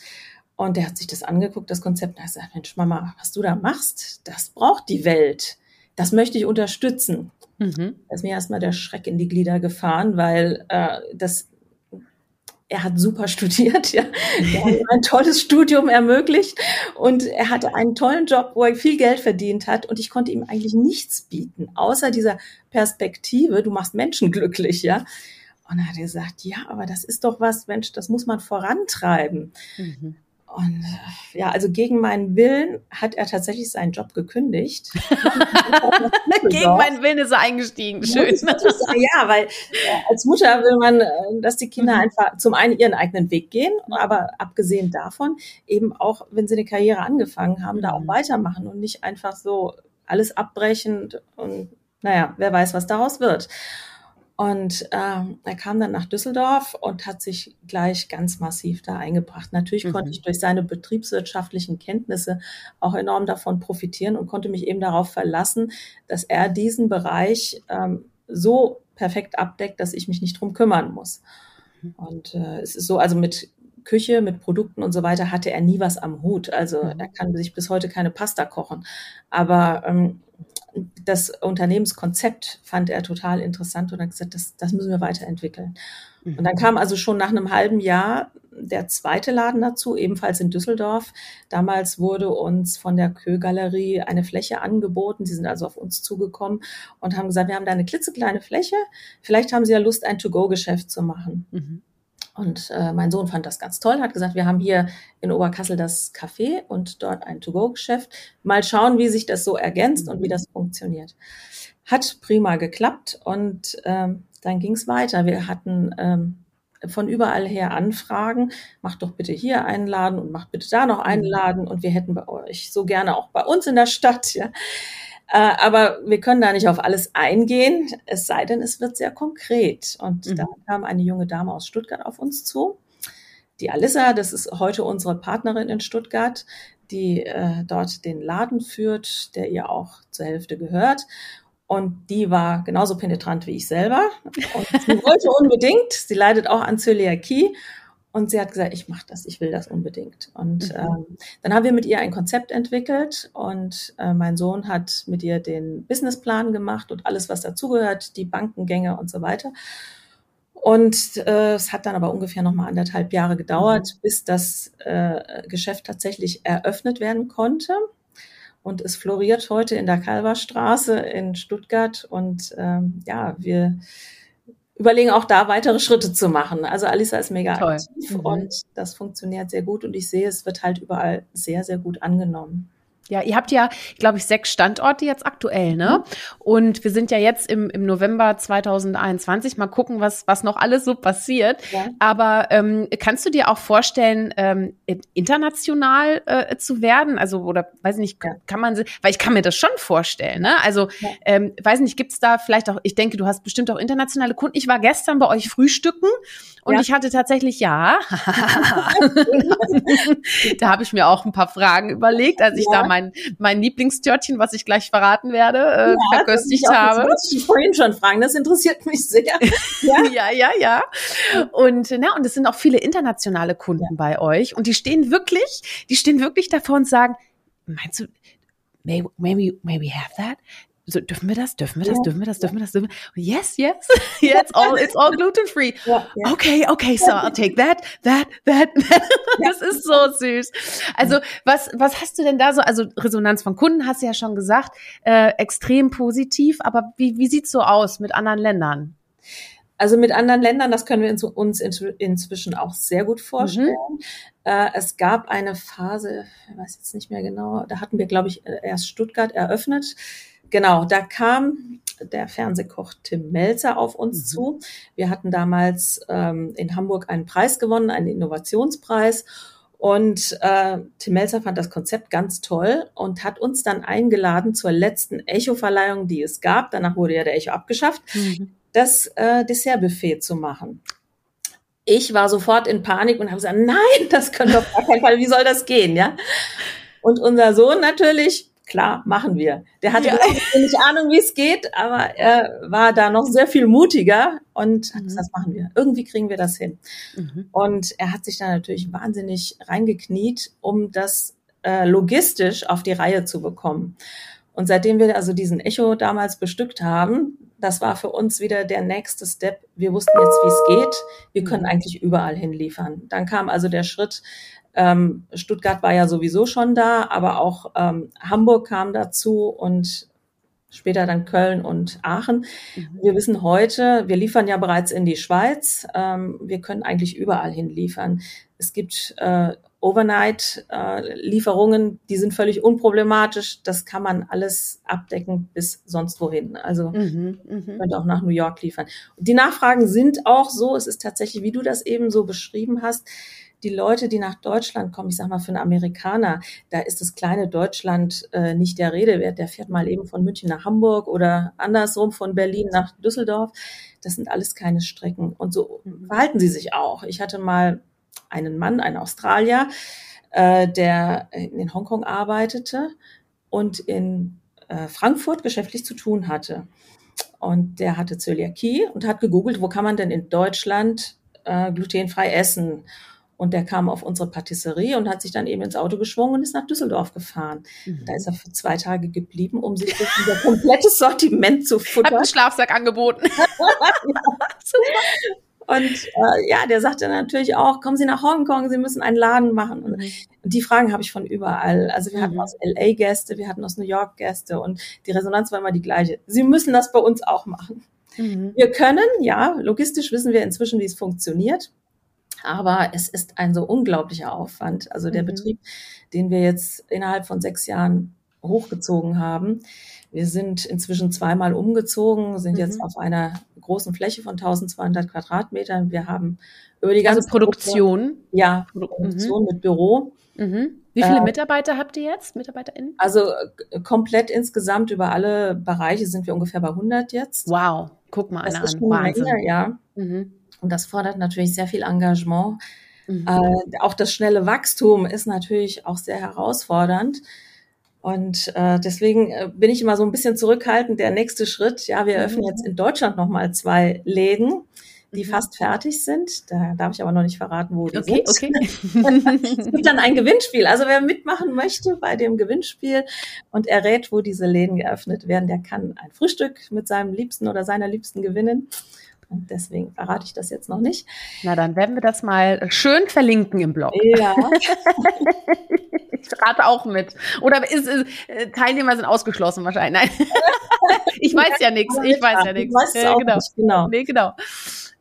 Und der hat sich das angeguckt, das Konzept, und hat gesagt, Mensch, Mama, was du da machst, das braucht die Welt. Das möchte ich unterstützen. Mhm. Da ist mir erstmal der Schreck in die Glieder gefahren, weil äh, das er hat super *laughs* studiert, ja. Er hat ein tolles Studium ermöglicht und er hatte einen tollen Job, wo er viel Geld verdient hat und ich konnte ihm eigentlich nichts bieten, außer dieser Perspektive, du machst Menschen glücklich, ja. Und er hat gesagt, ja, aber das ist doch was, Mensch, das muss man vorantreiben. Mhm. Und äh, ja, also gegen meinen Willen hat er tatsächlich seinen Job gekündigt. *laughs* gegen meinen Willen ist er eingestiegen. Schön. ja, weil äh, als Mutter will man, äh, dass die Kinder mhm. einfach zum einen ihren eigenen Weg gehen, aber abgesehen davon eben auch, wenn sie eine Karriere angefangen haben, da auch mhm. weitermachen und nicht einfach so alles abbrechen und naja, wer weiß, was daraus wird. Und ähm, er kam dann nach Düsseldorf und hat sich gleich ganz massiv da eingebracht. Natürlich mhm. konnte ich durch seine betriebswirtschaftlichen Kenntnisse auch enorm davon profitieren und konnte mich eben darauf verlassen, dass er diesen Bereich ähm, so perfekt abdeckt, dass ich mich nicht drum kümmern muss. Mhm. Und äh, es ist so, also mit Küche, mit Produkten und so weiter hatte er nie was am Hut. Also mhm. er kann sich bis heute keine Pasta kochen. Aber ähm, das Unternehmenskonzept fand er total interessant und hat gesagt, das, das müssen wir weiterentwickeln. Und dann mhm. kam also schon nach einem halben Jahr der zweite Laden dazu, ebenfalls in Düsseldorf. Damals wurde uns von der Kö-Galerie eine Fläche angeboten. Sie sind also auf uns zugekommen und haben gesagt, wir haben da eine klitzekleine Fläche. Vielleicht haben Sie ja Lust, ein To-Go-Geschäft zu machen. Mhm. Und äh, mein Sohn fand das ganz toll, hat gesagt, wir haben hier in Oberkassel das Café und dort ein To-Go-Geschäft. Mal schauen, wie sich das so ergänzt und wie das funktioniert. Hat prima geklappt und ähm, dann ging es weiter. Wir hatten ähm, von überall her Anfragen. Macht doch bitte hier einen Laden und macht bitte da noch einen mhm. Laden und wir hätten bei euch so gerne auch bei uns in der Stadt. Ja. Äh, aber wir können da nicht auf alles eingehen, es sei denn, es wird sehr konkret. Und mhm. da kam eine junge Dame aus Stuttgart auf uns zu. Die Alissa, das ist heute unsere Partnerin in Stuttgart, die äh, dort den Laden führt, der ihr auch zur Hälfte gehört. Und die war genauso penetrant wie ich selber. Und sie *laughs* wollte unbedingt, sie leidet auch an Zöliakie und sie hat gesagt, ich mache das, ich will das unbedingt. Und mhm. ähm, dann haben wir mit ihr ein Konzept entwickelt und äh, mein Sohn hat mit ihr den Businessplan gemacht und alles, was dazugehört, die Bankengänge und so weiter. Und äh, es hat dann aber ungefähr noch mal anderthalb Jahre gedauert, mhm. bis das äh, Geschäft tatsächlich eröffnet werden konnte. Und es floriert heute in der Kalverstraße in Stuttgart. Und ähm, ja, wir überlegen auch da weitere Schritte zu machen. Also Alisa ist mega Toll. aktiv mhm. und das funktioniert sehr gut und ich sehe, es wird halt überall sehr, sehr gut angenommen. Ja, ihr habt ja, glaube ich, sechs Standorte jetzt aktuell, ne? Mhm. Und wir sind ja jetzt im, im November 2021. Mal gucken, was, was noch alles so passiert. Ja. Aber ähm, kannst du dir auch vorstellen, ähm, international äh, zu werden? Also, oder weiß nicht, ja. kann man, weil ich kann mir das schon vorstellen, ne? Also, ja. ähm, weiß nicht, gibt's da vielleicht auch, ich denke, du hast bestimmt auch internationale Kunden. Ich war gestern bei euch frühstücken und ja. ich hatte tatsächlich, ja, *laughs* *laughs* da habe ich mir auch ein paar Fragen überlegt, als ich da mein mein, mein Lieblingstörtchen, was ich gleich verraten werde, äh, ja, verköstigt habe. Das ich vorhin schon fragen, das interessiert mich sehr. *laughs* Ja, ja, ja. ja. Und, na, und es sind auch viele internationale Kunden ja. bei euch und die stehen wirklich, die stehen wirklich davor und sagen, meinst du, may, may, we, may we have that? So, dürfen wir das? Dürfen wir das? Dürfen wir das? Dürfen wir das? Dürfen wir? Yes, yes. *laughs* *laughs* yeah, it's all, it's all gluten free. Ja, ja. Okay, okay, so I'll take that, that, that. *laughs* das ist so süß. Also, was, was hast du denn da so? Also, Resonanz von Kunden hast du ja schon gesagt, äh, extrem positiv. Aber wie, wie sieht's so aus mit anderen Ländern? Also mit anderen Ländern, das können wir uns inzwischen auch sehr gut vorstellen. Mhm. Äh, es gab eine Phase, ich weiß jetzt nicht mehr genau, da hatten wir, glaube ich, erst Stuttgart eröffnet Genau, da kam der Fernsehkoch Tim Melzer auf uns mhm. zu. Wir hatten damals ähm, in Hamburg einen Preis gewonnen, einen Innovationspreis. Und äh, Tim Melzer fand das Konzept ganz toll und hat uns dann eingeladen zur letzten Echo-Verleihung, die es gab. Danach wurde ja der Echo abgeschafft, mhm. das äh, Dessertbuffet zu machen. Ich war sofort in Panik und habe gesagt, nein, das können wir auf gar keinen Fall, wie soll das gehen, ja? Und unser Sohn natürlich klar, machen wir. Der hatte ja. nicht Ahnung, wie es geht, aber er war da noch sehr viel mutiger und hat mhm. gesagt, das machen wir. Irgendwie kriegen wir das hin. Mhm. Und er hat sich da natürlich wahnsinnig reingekniet, um das äh, logistisch auf die Reihe zu bekommen. Und seitdem wir also diesen Echo damals bestückt haben, das war für uns wieder der nächste Step. Wir wussten jetzt, wie es geht. Wir können mhm. eigentlich überall hinliefern. Dann kam also der Schritt, ähm, Stuttgart war ja sowieso schon da, aber auch ähm, Hamburg kam dazu und später dann Köln und Aachen. Mhm. Wir wissen heute, wir liefern ja bereits in die Schweiz. Ähm, wir können eigentlich überall hin liefern. Es gibt äh, Overnight-Lieferungen, äh, die sind völlig unproblematisch. Das kann man alles abdecken bis sonst wohin. Also mhm, mh. könnte auch nach New York liefern. Die Nachfragen sind auch so. Es ist tatsächlich, wie du das eben so beschrieben hast, die Leute, die nach Deutschland kommen, ich sag mal für einen Amerikaner, da ist das kleine Deutschland äh, nicht der Rede wert. Der fährt mal eben von München nach Hamburg oder andersrum von Berlin nach Düsseldorf. Das sind alles keine Strecken. Und so mhm. verhalten sie sich auch. Ich hatte mal einen Mann, einen Australier, äh, der in Hongkong arbeitete und in äh, Frankfurt geschäftlich zu tun hatte. Und der hatte Zöliakie und hat gegoogelt, wo kann man denn in Deutschland äh, glutenfrei essen? Und der kam auf unsere Patisserie und hat sich dann eben ins Auto geschwungen und ist nach Düsseldorf gefahren. Mhm. Da ist er für zwei Tage geblieben, um sich durch unser *laughs* komplettes Sortiment zu futtern. Hat einen Schlafsack angeboten. *laughs* ja. Und äh, ja, der sagte natürlich auch, kommen Sie nach Hongkong, Sie müssen einen Laden machen. Und, mhm. die Fragen habe ich von überall. Also wir mhm. hatten aus LA Gäste, wir hatten aus New York Gäste und die Resonanz war immer die gleiche. Sie müssen das bei uns auch machen. Mhm. Wir können, ja, logistisch wissen wir inzwischen, wie es funktioniert. Aber es ist ein so unglaublicher Aufwand. Also der mhm. Betrieb, den wir jetzt innerhalb von sechs Jahren hochgezogen haben. Wir sind inzwischen zweimal umgezogen, sind mhm. jetzt auf einer großen Fläche von 1200 Quadratmetern. Wir haben über die ganze also Produktion. Gruppe, ja, Produktion mhm. mit Büro. Mhm. Wie viele äh, Mitarbeiter habt ihr jetzt, MitarbeiterInnen? Also äh, komplett insgesamt über alle Bereiche sind wir ungefähr bei 100 jetzt. Wow, guck mal das ist an. Wahnsinn. Menge, ja. Mhm. Und das fordert natürlich sehr viel Engagement. Mhm. Äh, auch das schnelle Wachstum ist natürlich auch sehr herausfordernd. Und äh, deswegen äh, bin ich immer so ein bisschen zurückhaltend. Der nächste Schritt, ja, wir eröffnen mhm. jetzt in Deutschland nochmal zwei Läden, die mhm. fast fertig sind. Da darf ich aber noch nicht verraten, wo die okay, sind. Okay. *laughs* es gibt dann ein Gewinnspiel. Also wer mitmachen möchte bei dem Gewinnspiel und errät, wo diese Läden geöffnet werden, der kann ein Frühstück mit seinem Liebsten oder seiner Liebsten gewinnen. Und deswegen verrate ich das jetzt noch nicht. Na, dann werden wir das mal schön verlinken im Blog. Ja. *laughs* ich rate auch mit. Oder ist, ist, äh, Teilnehmer sind ausgeschlossen wahrscheinlich. Nein. *laughs* ich weiß ja nichts. Ich weiß ja nichts. Ja, genau. Nicht, genau. Nee, genau.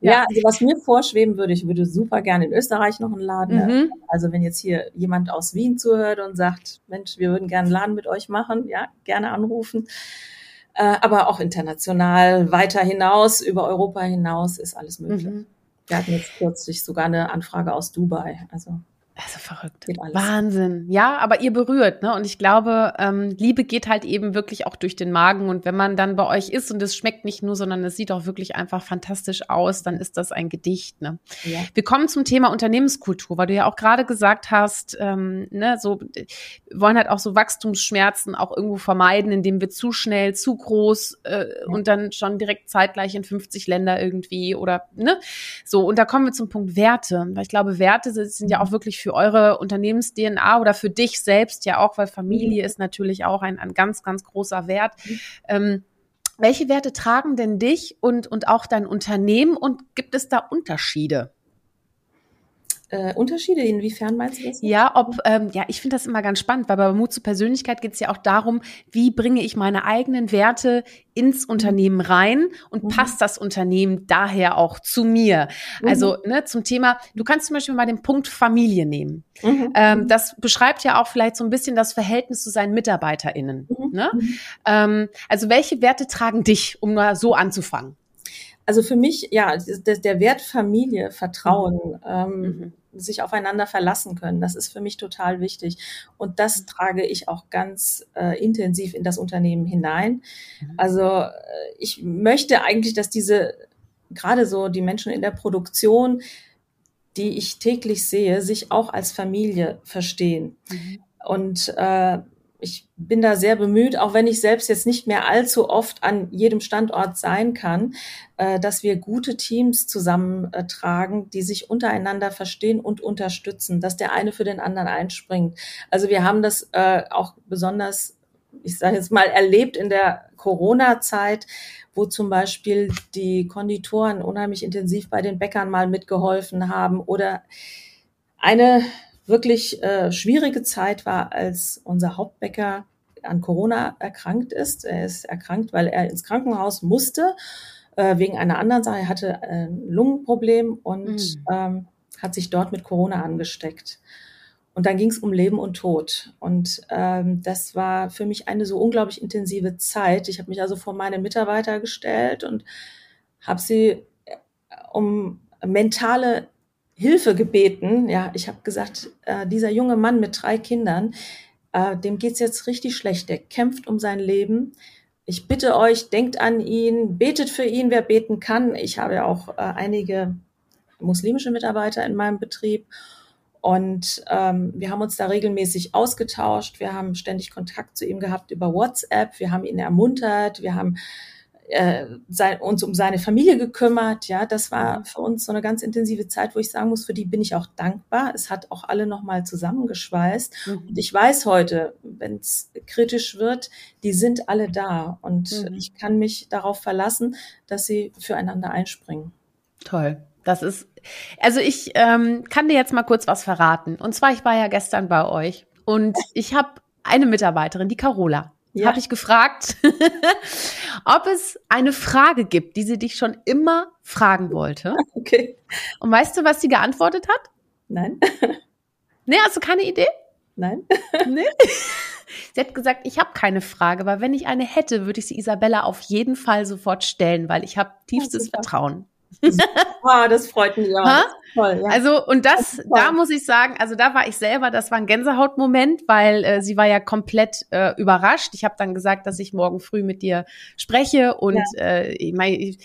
Ja. ja, also was mir vorschweben würde, ich würde super gerne in Österreich noch einen Laden. Mhm. Also wenn jetzt hier jemand aus Wien zuhört und sagt, Mensch, wir würden gerne einen Laden mit euch machen, ja, gerne anrufen. Äh, aber auch international, weiter hinaus, über Europa hinaus ist alles möglich. Mhm. Wir hatten jetzt kürzlich sogar eine Anfrage aus Dubai. Also also verrückt. Wahnsinn. Ja, aber ihr berührt, ne? Und ich glaube, ähm, Liebe geht halt eben wirklich auch durch den Magen. Und wenn man dann bei euch ist und es schmeckt nicht nur, sondern es sieht auch wirklich einfach fantastisch aus, dann ist das ein Gedicht. Ne? Ja. Wir kommen zum Thema Unternehmenskultur, weil du ja auch gerade gesagt hast, ähm, ne, so wir wollen halt auch so Wachstumsschmerzen auch irgendwo vermeiden, indem wir zu schnell, zu groß äh, ja. und dann schon direkt zeitgleich in 50 Länder irgendwie oder ne? So, und da kommen wir zum Punkt Werte. Weil ich glaube, Werte sind ja auch wirklich für eure Unternehmens-DNA oder für dich selbst ja auch, weil Familie mhm. ist natürlich auch ein, ein ganz, ganz großer Wert. Mhm. Ähm, welche Werte tragen denn dich und, und auch dein Unternehmen und gibt es da Unterschiede? Äh, Unterschiede? Inwiefern meinst du das? Ja, ob, ähm, ja, ich finde das immer ganz spannend, weil bei Mut zur Persönlichkeit geht es ja auch darum, wie bringe ich meine eigenen Werte ins mhm. Unternehmen rein und mhm. passt das Unternehmen daher auch zu mir? Mhm. Also ne, zum Thema, du kannst zum Beispiel mal den Punkt Familie nehmen. Mhm. Ähm, das beschreibt ja auch vielleicht so ein bisschen das Verhältnis zu seinen MitarbeiterInnen. Mhm. Ne? Mhm. Ähm, also welche Werte tragen dich, um mal so anzufangen? Also für mich, ja, der Wert Familie, Vertrauen, ähm, mhm. sich aufeinander verlassen können, das ist für mich total wichtig. Und das mhm. trage ich auch ganz äh, intensiv in das Unternehmen hinein. Mhm. Also äh, ich möchte eigentlich, dass diese, gerade so die Menschen in der Produktion, die ich täglich sehe, sich auch als Familie verstehen. Mhm. Und äh, ich bin da sehr bemüht, auch wenn ich selbst jetzt nicht mehr allzu oft an jedem Standort sein kann, äh, dass wir gute Teams zusammentragen, die sich untereinander verstehen und unterstützen, dass der eine für den anderen einspringt. Also wir haben das äh, auch besonders, ich sage jetzt mal, erlebt in der Corona-Zeit, wo zum Beispiel die Konditoren unheimlich intensiv bei den Bäckern mal mitgeholfen haben oder eine wirklich äh, schwierige Zeit war, als unser Hauptbäcker an Corona erkrankt ist. Er ist erkrankt, weil er ins Krankenhaus musste, äh, wegen einer anderen Sache. Er hatte ein Lungenproblem und mhm. ähm, hat sich dort mit Corona angesteckt. Und dann ging es um Leben und Tod. Und ähm, das war für mich eine so unglaublich intensive Zeit. Ich habe mich also vor meine Mitarbeiter gestellt und habe sie äh, um mentale Hilfe gebeten. Ja, ich habe gesagt, äh, dieser junge Mann mit drei Kindern, äh, dem geht's jetzt richtig schlecht. Der kämpft um sein Leben. Ich bitte euch, denkt an ihn, betet für ihn, wer beten kann. Ich habe ja auch äh, einige muslimische Mitarbeiter in meinem Betrieb. Und ähm, wir haben uns da regelmäßig ausgetauscht. Wir haben ständig Kontakt zu ihm gehabt über WhatsApp. Wir haben ihn ermuntert. Wir haben äh, sein, uns um seine Familie gekümmert. Ja, das war mhm. für uns so eine ganz intensive Zeit, wo ich sagen muss, für die bin ich auch dankbar. Es hat auch alle nochmal zusammengeschweißt. Mhm. Und ich weiß heute, wenn es kritisch wird, die sind alle da. Und mhm. ich kann mich darauf verlassen, dass sie füreinander einspringen. Toll. Das ist, also ich ähm, kann dir jetzt mal kurz was verraten. Und zwar, ich war ja gestern bei euch und ich habe eine Mitarbeiterin, die Carola ja. habe ich gefragt, *laughs* ob es eine Frage gibt, die sie dich schon immer fragen wollte. *laughs* Okay. Und weißt du, was sie geantwortet hat? Nein. *laughs* Nee, hast du keine Idee? Nein. Nee. Sie hat gesagt, ich habe keine Frage, weil wenn ich eine hätte, würde ich sie Isabella auf jeden Fall sofort stellen, weil ich habe tiefstes Vertrauen. *laughs* Ah, das freut mich auch. Toll, ja. Also und das, das da muss ich sagen, also da war ich selber, das war ein Gänsehautmoment, weil äh, sie war ja komplett äh, überrascht. Ich habe dann gesagt, dass ich morgen früh mit dir spreche und ja. äh, ich meine,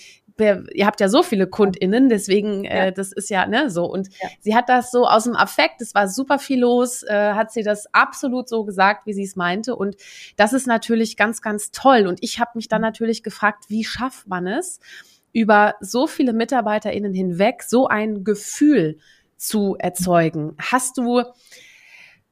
ihr habt ja so viele KundInnen, deswegen, äh, ja. das ist ja ne, so. Und ja. sie hat das so aus dem Affekt, es war super viel los, äh, hat sie das absolut so gesagt, wie sie es meinte. Und das ist natürlich ganz, ganz toll. Und ich habe mich dann mhm. natürlich gefragt, wie schafft man es? Über so viele MitarbeiterInnen hinweg so ein Gefühl zu erzeugen. Hast du,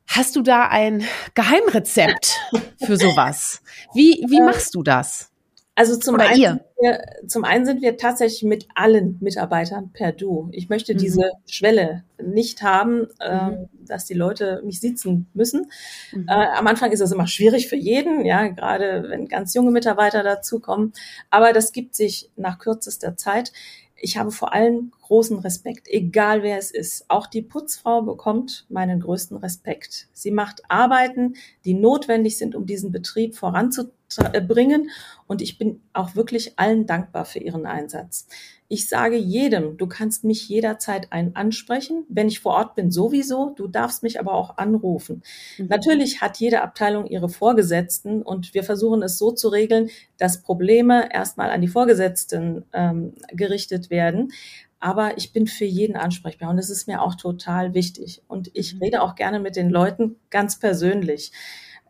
hast du da ein Geheimrezept für sowas? Wie, wie äh, machst du das? Also zum Oder einen, ihr? Wir, zum einen sind wir tatsächlich mit allen Mitarbeitern per Du. Ich möchte mhm. diese Schwelle nicht haben, äh, mhm. dass die Leute mich sitzen müssen. Mhm. Äh, am Anfang ist das immer schwierig für jeden, ja, gerade wenn ganz junge Mitarbeiter dazukommen. Aber das gibt sich nach kürzester Zeit. Ich habe vor allem großen Respekt, egal wer es ist. Auch die Putzfrau bekommt meinen größten Respekt. Sie macht Arbeiten, die notwendig sind, um diesen Betrieb voranzutreiben bringen. Und ich bin auch wirklich allen dankbar für ihren Einsatz. Ich sage jedem, du kannst mich jederzeit ein ansprechen. Wenn ich vor Ort bin, sowieso. Du darfst mich aber auch anrufen. Mhm. Natürlich hat jede Abteilung ihre Vorgesetzten und wir versuchen es so zu regeln, dass Probleme erstmal an die Vorgesetzten ähm, gerichtet werden. Aber ich bin für jeden ansprechbar und das ist mir auch total wichtig. Und ich mhm. rede auch gerne mit den Leuten ganz persönlich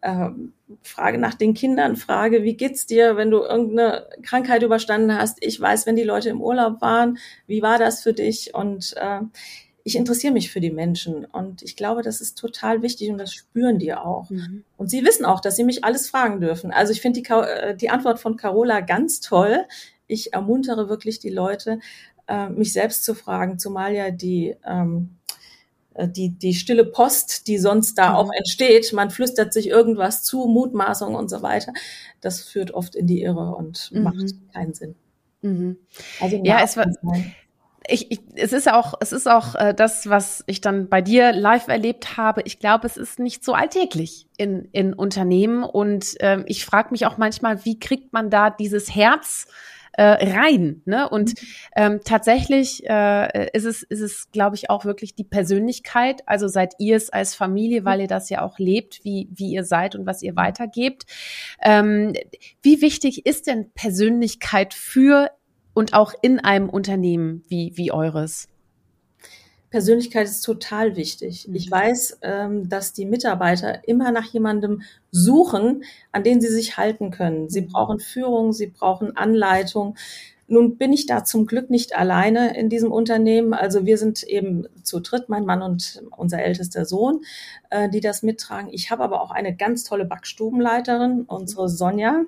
ähm, frage nach den Kindern, frage, wie geht's dir, wenn du irgendeine Krankheit überstanden hast? Ich weiß, wenn die Leute im Urlaub waren, wie war das für dich? Und äh, ich interessiere mich für die Menschen und ich glaube, das ist total wichtig und das spüren die auch. Mhm. Und sie wissen auch, dass sie mich alles fragen dürfen. Also ich finde die, äh, die Antwort von Carola ganz toll. Ich ermuntere wirklich die Leute, äh, mich selbst zu fragen, zumal ja die ähm, äh, die, die stille Post, die sonst da mhm. auch entsteht. Man flüstert sich irgendwas zu, Mutmaßungen und so weiter. Das führt oft in die Irre und mhm. macht keinen Sinn. Mhm. Also ja, es war. Ich, ich, es ist auch, es ist auch äh, das, was ich dann bei dir live erlebt habe. Ich glaube, es ist nicht so alltäglich in, in Unternehmen und ähm, ich frage mich auch manchmal, wie kriegt man da dieses Herz äh, rein. Ne? Und mhm. ähm, tatsächlich äh, ist es, ist es, glaube ich, auch wirklich die Persönlichkeit. Also seid ihr es als Familie, weil ihr das ja auch lebt, wie, wie ihr seid und was ihr weitergebt. Ähm, wie wichtig ist denn Persönlichkeit für und auch in einem Unternehmen wie, wie eures? Persönlichkeit ist total wichtig. Ich mhm. weiß, ähm, dass die Mitarbeiter immer nach jemandem suchen, an den sie sich halten können. Sie mhm. brauchen Führung, sie brauchen Anleitung. Nun bin ich da zum Glück nicht alleine in diesem Unternehmen. Also wir sind eben zu dritt, mein Mann und unser ältester Sohn, äh, die das mittragen. Ich habe aber auch eine ganz tolle Backstubenleiterin, unsere Sonja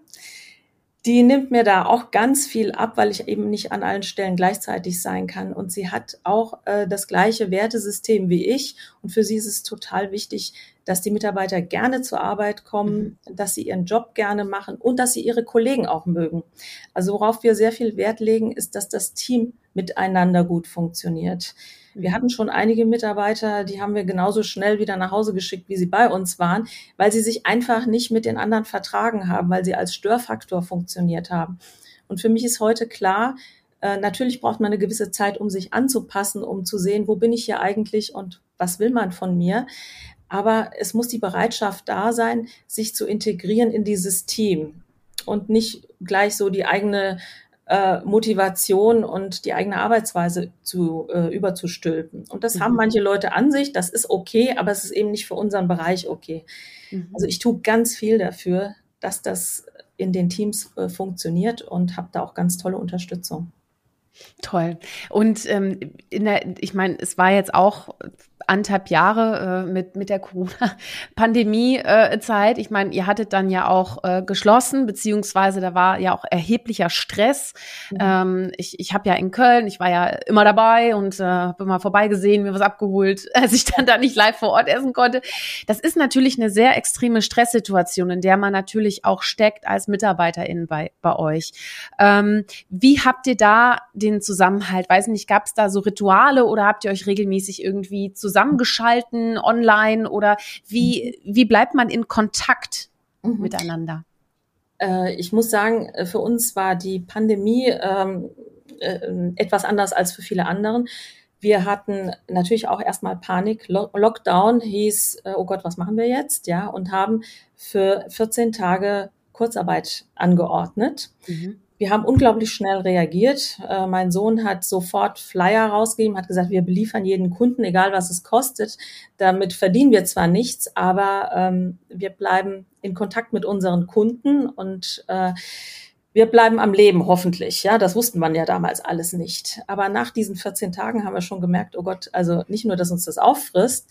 die nimmt mir da auch ganz viel ab, weil ich eben nicht an allen Stellen gleichzeitig sein kann. Und sie hat auch äh, das gleiche Wertesystem wie ich. Und für sie ist es total wichtig, dass die Mitarbeiter gerne zur Arbeit kommen, mhm. dass sie ihren Job gerne machen und dass sie ihre Kollegen auch mögen. Also worauf wir sehr viel Wert legen, ist, dass das Team miteinander gut funktioniert. Wir hatten schon einige Mitarbeiter, die haben wir genauso schnell wieder nach Hause geschickt, wie sie bei uns waren, weil sie sich einfach nicht mit den anderen vertragen haben, weil sie als Störfaktor funktioniert haben. Und für mich ist heute klar, äh, natürlich braucht man eine gewisse Zeit, um sich anzupassen, um zu sehen, wo bin ich hier eigentlich und was will man von mir. Aber es muss die Bereitschaft da sein, sich zu integrieren in dieses Team und nicht gleich so die eigene äh, Motivation und die eigene Arbeitsweise zu äh, überzustülpen. Und das mhm. haben manche Leute an sich, das ist okay, aber es ist eben nicht für unseren Bereich okay. Mhm. Also ich tue ganz viel dafür, dass das in den Teams äh, funktioniert und habe da auch ganz tolle Unterstützung. Toll. Und ähm, in der, ich meine, es war jetzt auch anderthalb Jahre äh, mit, mit der Corona-Pandemie-Zeit. Äh, ich meine, ihr hattet dann ja auch äh, geschlossen, beziehungsweise da war ja auch erheblicher Stress. Mhm. Ähm, ich ich habe ja in Köln, ich war ja immer dabei und äh, habe mal vorbeigesehen, mir was abgeholt, *laughs* als ich dann da nicht live vor Ort essen konnte. Das ist natürlich eine sehr extreme Stresssituation, in der man natürlich auch steckt als Mitarbeiterin bei, bei euch. Ähm, wie habt ihr da den Zusammenhalt? Weiß nicht, gab es da so Rituale oder habt ihr euch regelmäßig irgendwie zusammen zusammengeschalten online oder wie, wie bleibt man in Kontakt mhm. miteinander? Äh, ich muss sagen, äh, für uns war die Pandemie ähm, äh, etwas anders als für viele anderen. Wir hatten natürlich auch erstmal Panik. Lockdown hieß, äh, oh Gott, was machen wir jetzt? Ja, und haben für 14 Tage Kurzarbeit angeordnet. Mhm. Wir haben unglaublich schnell reagiert. Äh, mein Sohn hat sofort Flyer rausgegeben, hat gesagt, wir beliefern jeden Kunden, egal was es kostet. Damit verdienen wir zwar nichts, aber ähm, wir bleiben in Kontakt mit unseren Kunden und äh, wir bleiben am Leben, hoffentlich. Ja, das wussten man ja damals alles nicht. Aber nach diesen 14 Tagen haben wir schon gemerkt, oh Gott, also nicht nur, dass uns das auffrisst,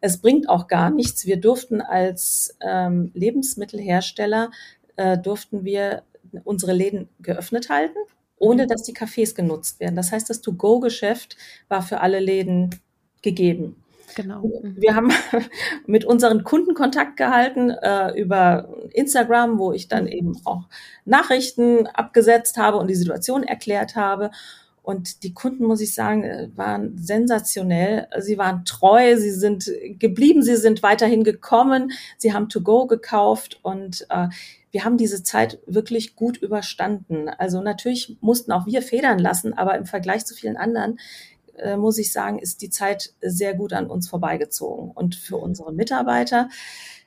es bringt auch gar nichts. Wir durften als ähm, Lebensmittelhersteller, äh, durften wir unsere Läden geöffnet halten, ohne mhm. dass die Cafés genutzt werden. Das heißt, das To-Go-Geschäft war für alle Läden gegeben. Genau. Mhm. Wir haben *laughs* mit unseren Kunden Kontakt gehalten äh, über Instagram, wo ich dann eben auch Nachrichten abgesetzt habe und die Situation erklärt habe. Und die Kunden, muss ich sagen, äh, waren sensationell. Sie waren treu, sie sind geblieben, sie sind weiterhin gekommen, sie haben To-Go gekauft und äh, wir haben diese Zeit wirklich gut überstanden. Also natürlich mussten auch wir federn lassen, aber im Vergleich zu vielen anderen äh, muss ich sagen, ist die Zeit sehr gut an uns vorbeigezogen. Und für unsere Mitarbeiter,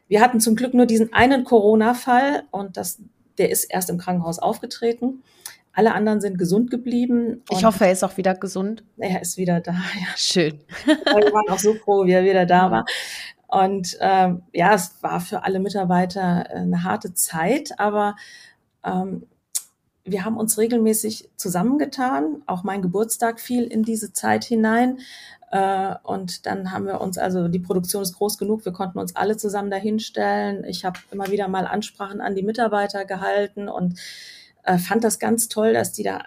wir hatten zum Glück nur diesen einen Corona-Fall und das, der ist erst im Krankenhaus aufgetreten. Alle anderen sind gesund geblieben. Ich hoffe, er ist auch wieder gesund. Er ist wieder da, *laughs* ja. Schön. Wir waren auch so froh, wie er wieder da war. Und ähm, ja, es war für alle Mitarbeiter äh, eine harte Zeit, aber ähm, wir haben uns regelmäßig zusammengetan. Auch mein Geburtstag fiel in diese Zeit hinein. Äh, und dann haben wir uns, also die Produktion ist groß genug, wir konnten uns alle zusammen dahinstellen. Ich habe immer wieder mal Ansprachen an die Mitarbeiter gehalten und äh, fand das ganz toll, dass die da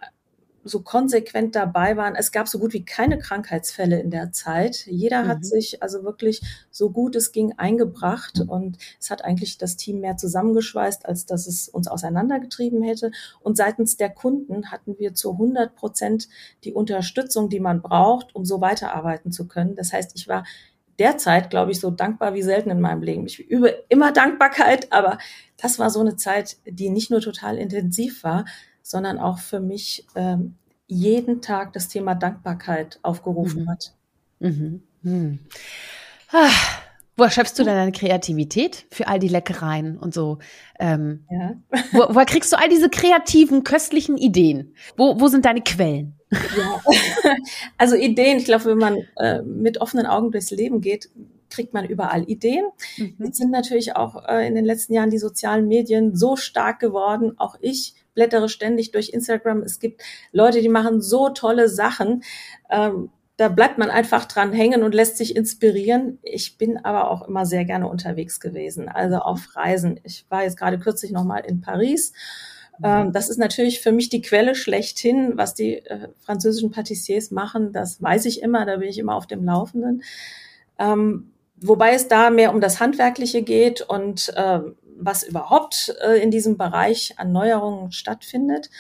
so konsequent dabei waren. Es gab so gut wie keine Krankheitsfälle in der Zeit. Jeder mhm. hat sich also wirklich so gut es ging eingebracht und es hat eigentlich das Team mehr zusammengeschweißt, als dass es uns auseinandergetrieben hätte. Und seitens der Kunden hatten wir zu 100 Prozent die Unterstützung, die man braucht, um so weiterarbeiten zu können. Das heißt, ich war derzeit, glaube ich, so dankbar wie selten in meinem Leben. Ich übe immer Dankbarkeit, aber das war so eine Zeit, die nicht nur total intensiv war, sondern auch für mich ähm, jeden Tag das Thema Dankbarkeit aufgerufen mhm. hat. Mhm. Mhm. Ah, woher schöpfst du denn deine Kreativität für all die Leckereien und so? Ähm, ja. wo, woher kriegst du all diese kreativen, köstlichen Ideen? Wo, wo sind deine Quellen? Ja. *laughs* Also Ideen, ich glaube, wenn man äh, mit offenen Augen durchs Leben geht, kriegt man überall Ideen. Mhm. Jetzt sind natürlich auch äh, in den letzten Jahren die sozialen Medien so stark geworden. Auch ich blättere ständig durch Instagram. Es gibt Leute, die machen so tolle Sachen. Ähm, da bleibt man einfach dran hängen und lässt sich inspirieren. Ich bin aber auch immer sehr gerne unterwegs gewesen, also auf Reisen. Ich war jetzt gerade kürzlich nochmal in Paris. Ähm, das ist natürlich für mich die Quelle schlechthin, was die äh, französischen Patissiers machen. Das weiß ich immer, da bin ich immer auf dem Laufenden. Ähm, wobei es da mehr um das Handwerkliche geht und äh, was überhaupt äh, in diesem Bereich an Neuerungen stattfindet.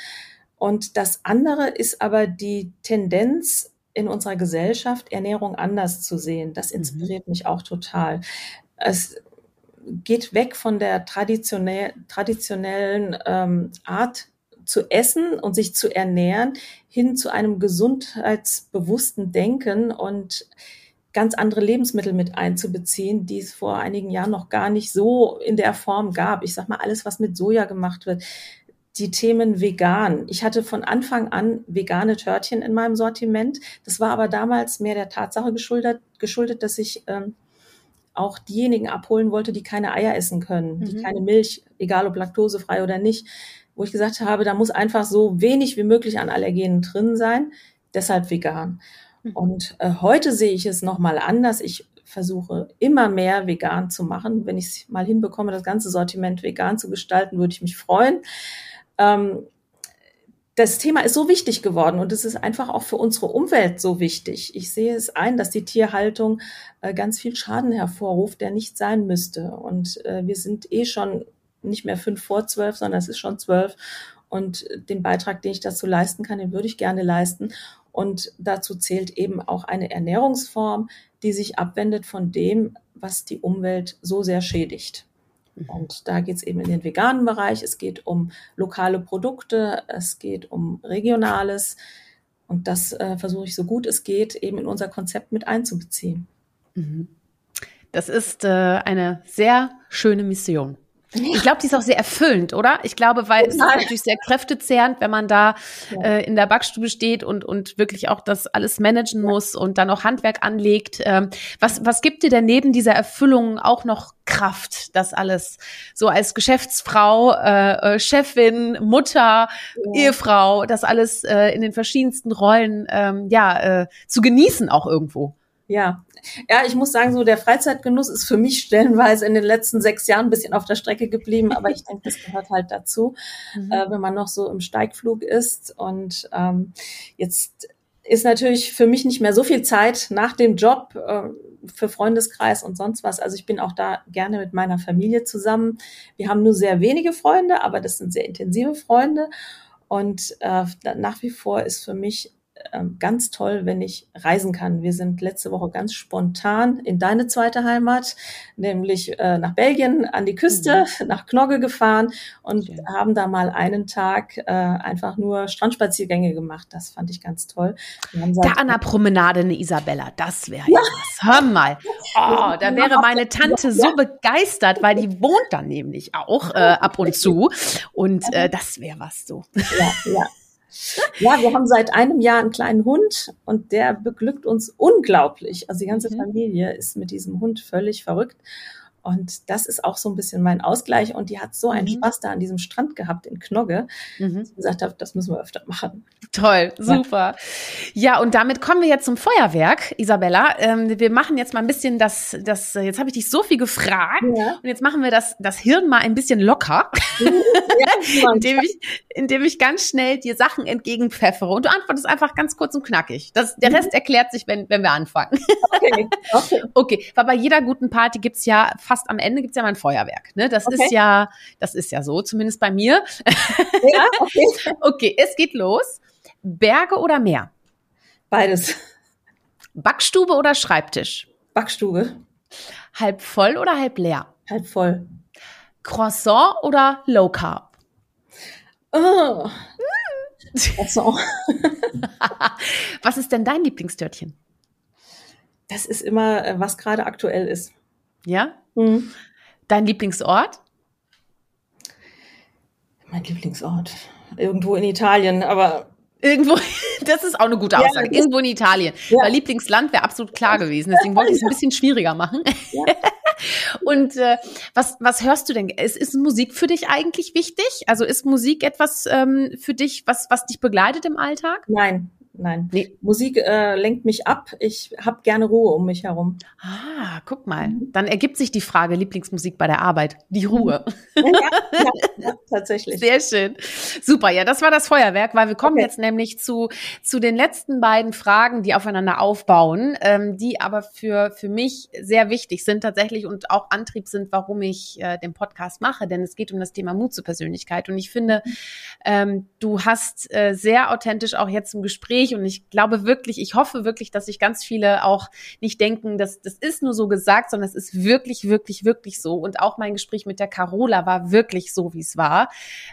Und das andere ist aber die Tendenz in unserer Gesellschaft, Ernährung anders zu sehen. Das mhm. inspiriert mhm. mich auch total. Es geht weg von der traditionell, traditionellen ähm, Art zu essen und sich zu ernähren hin zu einem gesundheitsbewussten Denken und ganz andere Lebensmittel mit einzubeziehen, die es vor einigen Jahren noch gar nicht so in der Form gab. Ich sag mal, alles, was mit Soja gemacht wird, die Themen vegan. Ich hatte von Anfang an vegane Törtchen in meinem Sortiment. Das war aber damals mehr der Tatsache geschuldet, geschuldet dass ich ähm, auch diejenigen abholen wollte, die keine Eier essen können, mhm. die keine Milch, egal ob laktosefrei oder nicht, wo ich gesagt habe, da muss einfach so wenig wie möglich an Allergenen drin sein, deshalb vegan. Und äh, heute sehe ich es nochmal anders. Ich versuche immer mehr vegan zu machen. Wenn ich es mal hinbekomme, das ganze Sortiment vegan zu gestalten, würde ich mich freuen. Ähm, das Thema ist so wichtig geworden und es ist einfach auch für unsere Umwelt so wichtig. Ich sehe es ein, dass die Tierhaltung äh, ganz viel Schaden hervorruft, der nicht sein müsste. Und äh, wir sind eh schon nicht mehr fünf vor zwölf, sondern es ist schon zwölf. Und den Beitrag, den ich dazu leisten kann, den würde ich gerne leisten. Und dazu zählt eben auch eine Ernährungsform, die sich abwendet von dem, was die Umwelt so sehr schädigt. Mhm. Und da geht es eben in den veganen Bereich. Es geht um lokale Produkte, es geht um Regionales. Und das äh, versuche ich so gut es geht, eben in unser Konzept mit einzubeziehen. Mhm. Das ist äh, eine sehr schöne Mission. Ich glaube, die ist auch sehr erfüllend, oder? Ich glaube, weil es ist natürlich sehr kräftezehrend, wenn man da ja. äh, in der Backstube steht und, und wirklich auch das alles managen ja. muss und dann auch Handwerk anlegt. Ähm, was, was gibt dir denn neben dieser Erfüllung auch noch Kraft, das alles so als Geschäftsfrau, äh, äh, Chefin, Mutter, ja. Ehefrau, das alles äh, in den verschiedensten Rollen ähm, ja äh, zu genießen auch irgendwo? Ja, ja, ich muss sagen, so der Freizeitgenuss ist für mich stellenweise in den letzten sechs Jahren ein bisschen auf der Strecke geblieben, aber ich denke, das gehört halt dazu, mhm. äh, wenn man noch so im Steigflug ist. Und ähm, jetzt ist natürlich für mich nicht mehr so viel Zeit nach dem Job äh, für Freundeskreis und sonst was. Also ich bin auch da gerne mit meiner Familie zusammen. Wir haben nur sehr wenige Freunde, aber das sind sehr intensive Freunde. Und äh, nach wie vor ist für mich ganz toll, wenn ich reisen kann. Wir sind letzte Woche ganz spontan in deine zweite Heimat, nämlich äh, nach Belgien an die Küste, mhm. *laughs* nach Knogge gefahren und Schön. haben da mal einen Tag äh, einfach nur Strandspaziergänge gemacht. Das fand ich ganz toll. da an der Promenade eine Isabella, das wäre ja was. Hör mal. Oh, da wäre meine Tante so begeistert, weil die wohnt dann nämlich auch äh, ab und zu. Und äh, das wäre was so. Ja, ja. Ja, wir haben seit einem Jahr einen kleinen Hund und der beglückt uns unglaublich. Also die ganze mhm. Familie ist mit diesem Hund völlig verrückt. Und das ist auch so ein bisschen mein Ausgleich. Und die hat so einen mhm. Spaß da an diesem Strand gehabt in Knogge, mhm. dass ich gesagt habe, das müssen wir öfter machen. Toll, super. Ja, ja und damit kommen wir jetzt zum Feuerwerk, Isabella. Ähm, wir machen jetzt mal ein bisschen das, das jetzt habe ich dich so viel gefragt ja. und jetzt machen wir das, das Hirn mal ein bisschen locker, *laughs* ja, indem, ich, indem ich ganz schnell dir Sachen entgegenpfeffere und du antwortest einfach ganz kurz und knackig. Das, der mhm. Rest erklärt sich, wenn, wenn wir anfangen. Okay, okay. *laughs* okay, weil bei jeder guten Party gibt's ja fast am Ende gibt's ja mal ein Feuerwerk. Ne? Das okay. ist ja, das ist ja so, zumindest bei mir. Ja, okay. *laughs* okay, es geht los. Berge oder Meer? Beides. Backstube oder Schreibtisch? Backstube. Halb voll oder halb leer? Halb voll. Croissant oder Low Carb? Oh. Croissant. *laughs* was ist denn dein Lieblingstörtchen? Das ist immer, äh, was gerade aktuell ist. Ja? Mhm. Dein Lieblingsort? Mein Lieblingsort. Irgendwo in Italien, aber Irgendwo, *laughs* das ist auch eine gute Aussage. Ja, Irgendwo in Italien. Ja. Weil Lieblingsland wäre absolut klar gewesen. Deswegen wollte ich es ein bisschen schwieriger machen. Ja. *laughs* Und äh, was, was hörst du denn? Ist, ist Musik für dich eigentlich wichtig? Also ist Musik etwas ähm, für dich, was, was dich begleitet im Alltag? Nein, nein. Nee. Musik äh, lenkt mich ab. Ich habe gerne Ruhe um mich herum. Ah, guck mal. Mhm. Dann ergibt sich die Frage Lieblingsmusik bei der Arbeit. Die Ruhe. Ja, ja, ja tatsächlich. Sehr schön. Super. Ja, das war das Feuerwerk, weil wir kommen okay. jetzt nämlich zu, zu den letzten beiden Fragen, die aufeinander aufbauen, ähm, die aber für, für mich sehr wichtig sind tatsächlich und auch Antrieb sind, warum ich äh, den Podcast mache. Denn es geht um das Thema Mut zur Persönlichkeit. Und ich finde, ähm, du hast äh, sehr authentisch auch jetzt im Gespräch wichtig und ich glaube wirklich, ich hoffe wirklich, dass sich ganz viele auch nicht denken, dass das ist nur so gesagt, sondern es ist wirklich, wirklich, wirklich so. Und auch mein Gespräch mit der Carola war wirklich so, wie es war,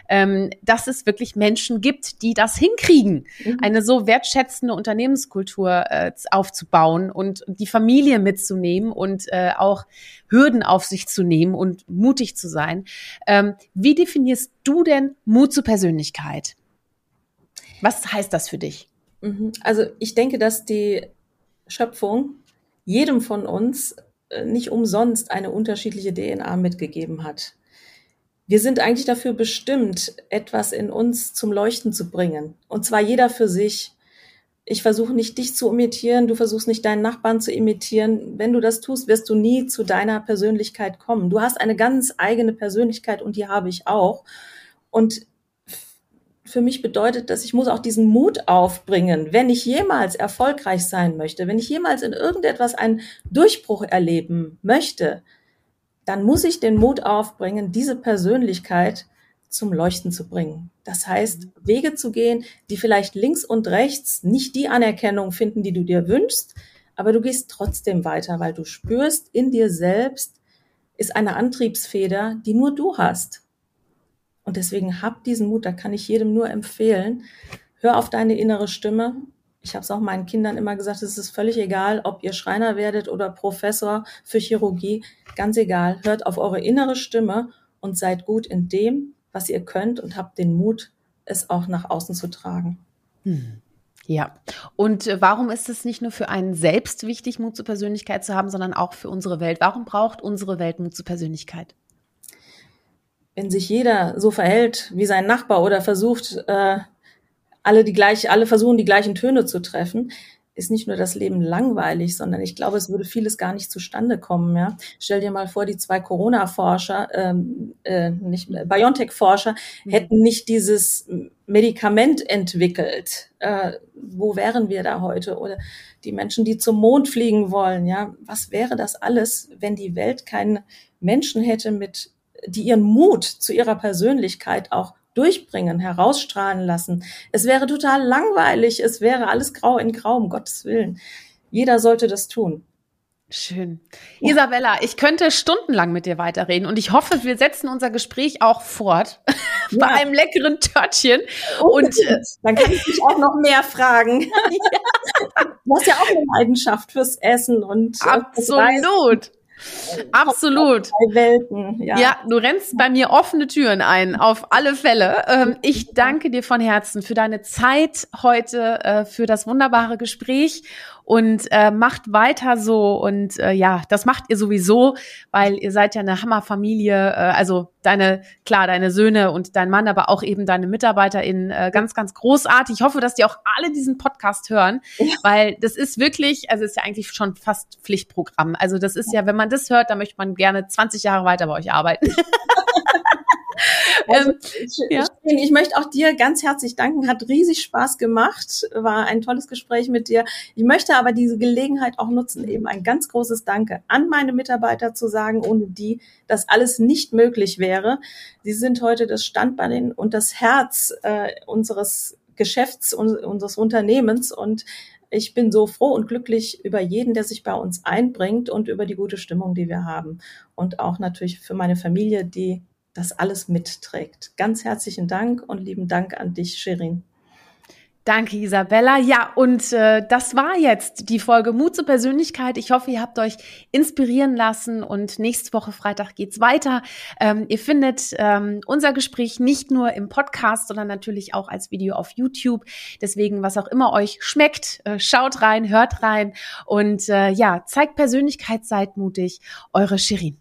ähm, dass es wirklich Menschen gibt, die das hinkriegen, mhm. eine so wertschätzende Unternehmenskultur äh, aufzubauen und die Familie mitzunehmen und äh, auch Hürden auf sich zu nehmen und mutig zu sein. Ähm, wie definierst du denn Mut zur Persönlichkeit? Was heißt das für dich? Mhm. Also ich denke, dass die Schöpfung jedem von uns äh, nicht umsonst eine unterschiedliche DNA mitgegeben hat. Wir sind eigentlich dafür bestimmt, etwas in uns zum Leuchten zu bringen. Und zwar jeder für sich. Ich versuche nicht dich zu imitieren, du versuchst nicht deinen Nachbarn zu imitieren. Wenn du das tust, wirst du nie zu deiner Persönlichkeit kommen. Du hast eine ganz eigene Persönlichkeit und die habe ich auch. Und für mich bedeutet dass ich muss auch diesen Mut aufbringen, wenn ich jemals erfolgreich sein möchte, wenn ich jemals in irgendetwas einen Durchbruch erleben möchte, dann muss ich den Mut aufbringen, diese Persönlichkeit zum Leuchten zu bringen. Das heißt, Wege zu gehen, die vielleicht links und rechts nicht die Anerkennung finden, die du dir wünschst, aber du gehst trotzdem weiter, weil du spürst, in dir selbst ist eine Antriebsfeder, die nur du hast. Und deswegen hab diesen Mut, da kann ich jedem nur empfehlen. Hör auf deine innere Stimme. Ich habe es auch meinen Kindern immer gesagt, es ist völlig egal, ob ihr Schreiner werdet oder Professor für Chirurgie, ganz egal. Hört auf eure innere Stimme und seid gut in dem, was ihr könnt und habt den Mut, es auch nach außen zu tragen. Hm. Ja, und äh, warum ist es nicht nur für einen selbst wichtig, Mut zur Persönlichkeit zu haben, sondern auch für unsere Welt? Warum braucht unsere Welt Mut zur Persönlichkeit? Wenn sich jeder so verhält wie sein Nachbar oder versucht, äh, alle die gleich, alle versuchen, die gleichen Töne zu treffen, ist nicht nur das Leben langweilig, sondern ich glaube, es würde vieles gar nicht zustande kommen. Ja? Stell dir mal vor, die zwei Corona-Forscher, ähm, äh, nicht BioNTech-Forscher, mhm. hätten nicht dieses Medikament entwickelt. Äh, wo wären wir da heute? Oder die Menschen, die zum Mond fliegen wollen, ja, was wäre das alles, wenn die Welt keinen Menschen hätte mit die ihren Mut zu ihrer Persönlichkeit auch durchbringen, herausstrahlen lassen. Es wäre total langweilig, es wäre alles grau in grau, um Gottes Willen. Jeder sollte das tun. Schön. Ja. Isabella, ich könnte stundenlang mit dir weiterreden und ich hoffe, wir setzen unser Gespräch auch fort *laughs* ja. bei einem leckeren Törtchen. Und äh, dann kann ich dich auch noch mehr fragen. ja. *laughs* Du hast ja auch eine Leidenschaft fürs Essen und äh, absolut. Absolut. Welten, ja. ja, du rennst bei mir offene Türen ein, auf alle Fälle. Ähm, ich danke dir von Herzen für deine Zeit heute, äh, für das wunderbare Gespräch und äh, macht weiter so und äh, ja, das macht ihr sowieso, weil ihr seid ja eine Hammerfamilie, äh, also deine, klar, deine Söhne und dein Mann, aber auch eben deine MitarbeiterInnen äh, ganz, ganz großartig. Ich hoffe, dass die auch alle diesen Podcast hören, ja. weil das ist wirklich, also ist ja eigentlich schon fast Pflichtprogramm. Also das ist ja, wenn man das hört, dann möchte man gerne 20 Jahre weiter bei euch arbeiten. *laughs* Also, ähm, ich, ja. ich, ich, möchte auch dir ganz herzlich danken. Hat riesig Spaß gemacht. War ein tolles Gespräch mit dir. Ich möchte aber diese Gelegenheit auch nutzen, eben ein ganz großes Danke an meine Mitarbeiter zu sagen, ohne die das alles nicht möglich wäre. Sie sind heute das Standbein und das Herz äh, unseres Geschäfts, unseres Unternehmens und ich bin so froh und glücklich über jeden, der sich bei uns einbringt und über die gute Stimmung, die wir haben. Und auch natürlich für meine Familie, die das alles mitträgt. Ganz herzlichen Dank und lieben Dank an dich, Shirin. Danke, Isabella. Ja, und äh, das war jetzt die Folge Mut zur Persönlichkeit. Ich hoffe, ihr habt euch inspirieren lassen und nächste Woche Freitag geht's weiter. Ähm, ihr findet ähm, unser Gespräch nicht nur im Podcast, sondern natürlich auch als Video auf YouTube. Deswegen, was auch immer euch schmeckt, äh, schaut rein, hört rein und äh, ja, zeigt Persönlichkeit, seid mutig. Eure Shirin.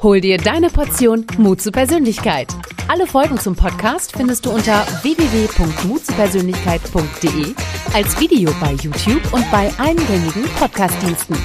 Hol dir deine Portion Mut zur Persönlichkeit. Alle Folgen zum Podcast findest du unter www.mutzupersönlichkeit.de als Video bei YouTube und bei allen gängigen Podcastdiensten.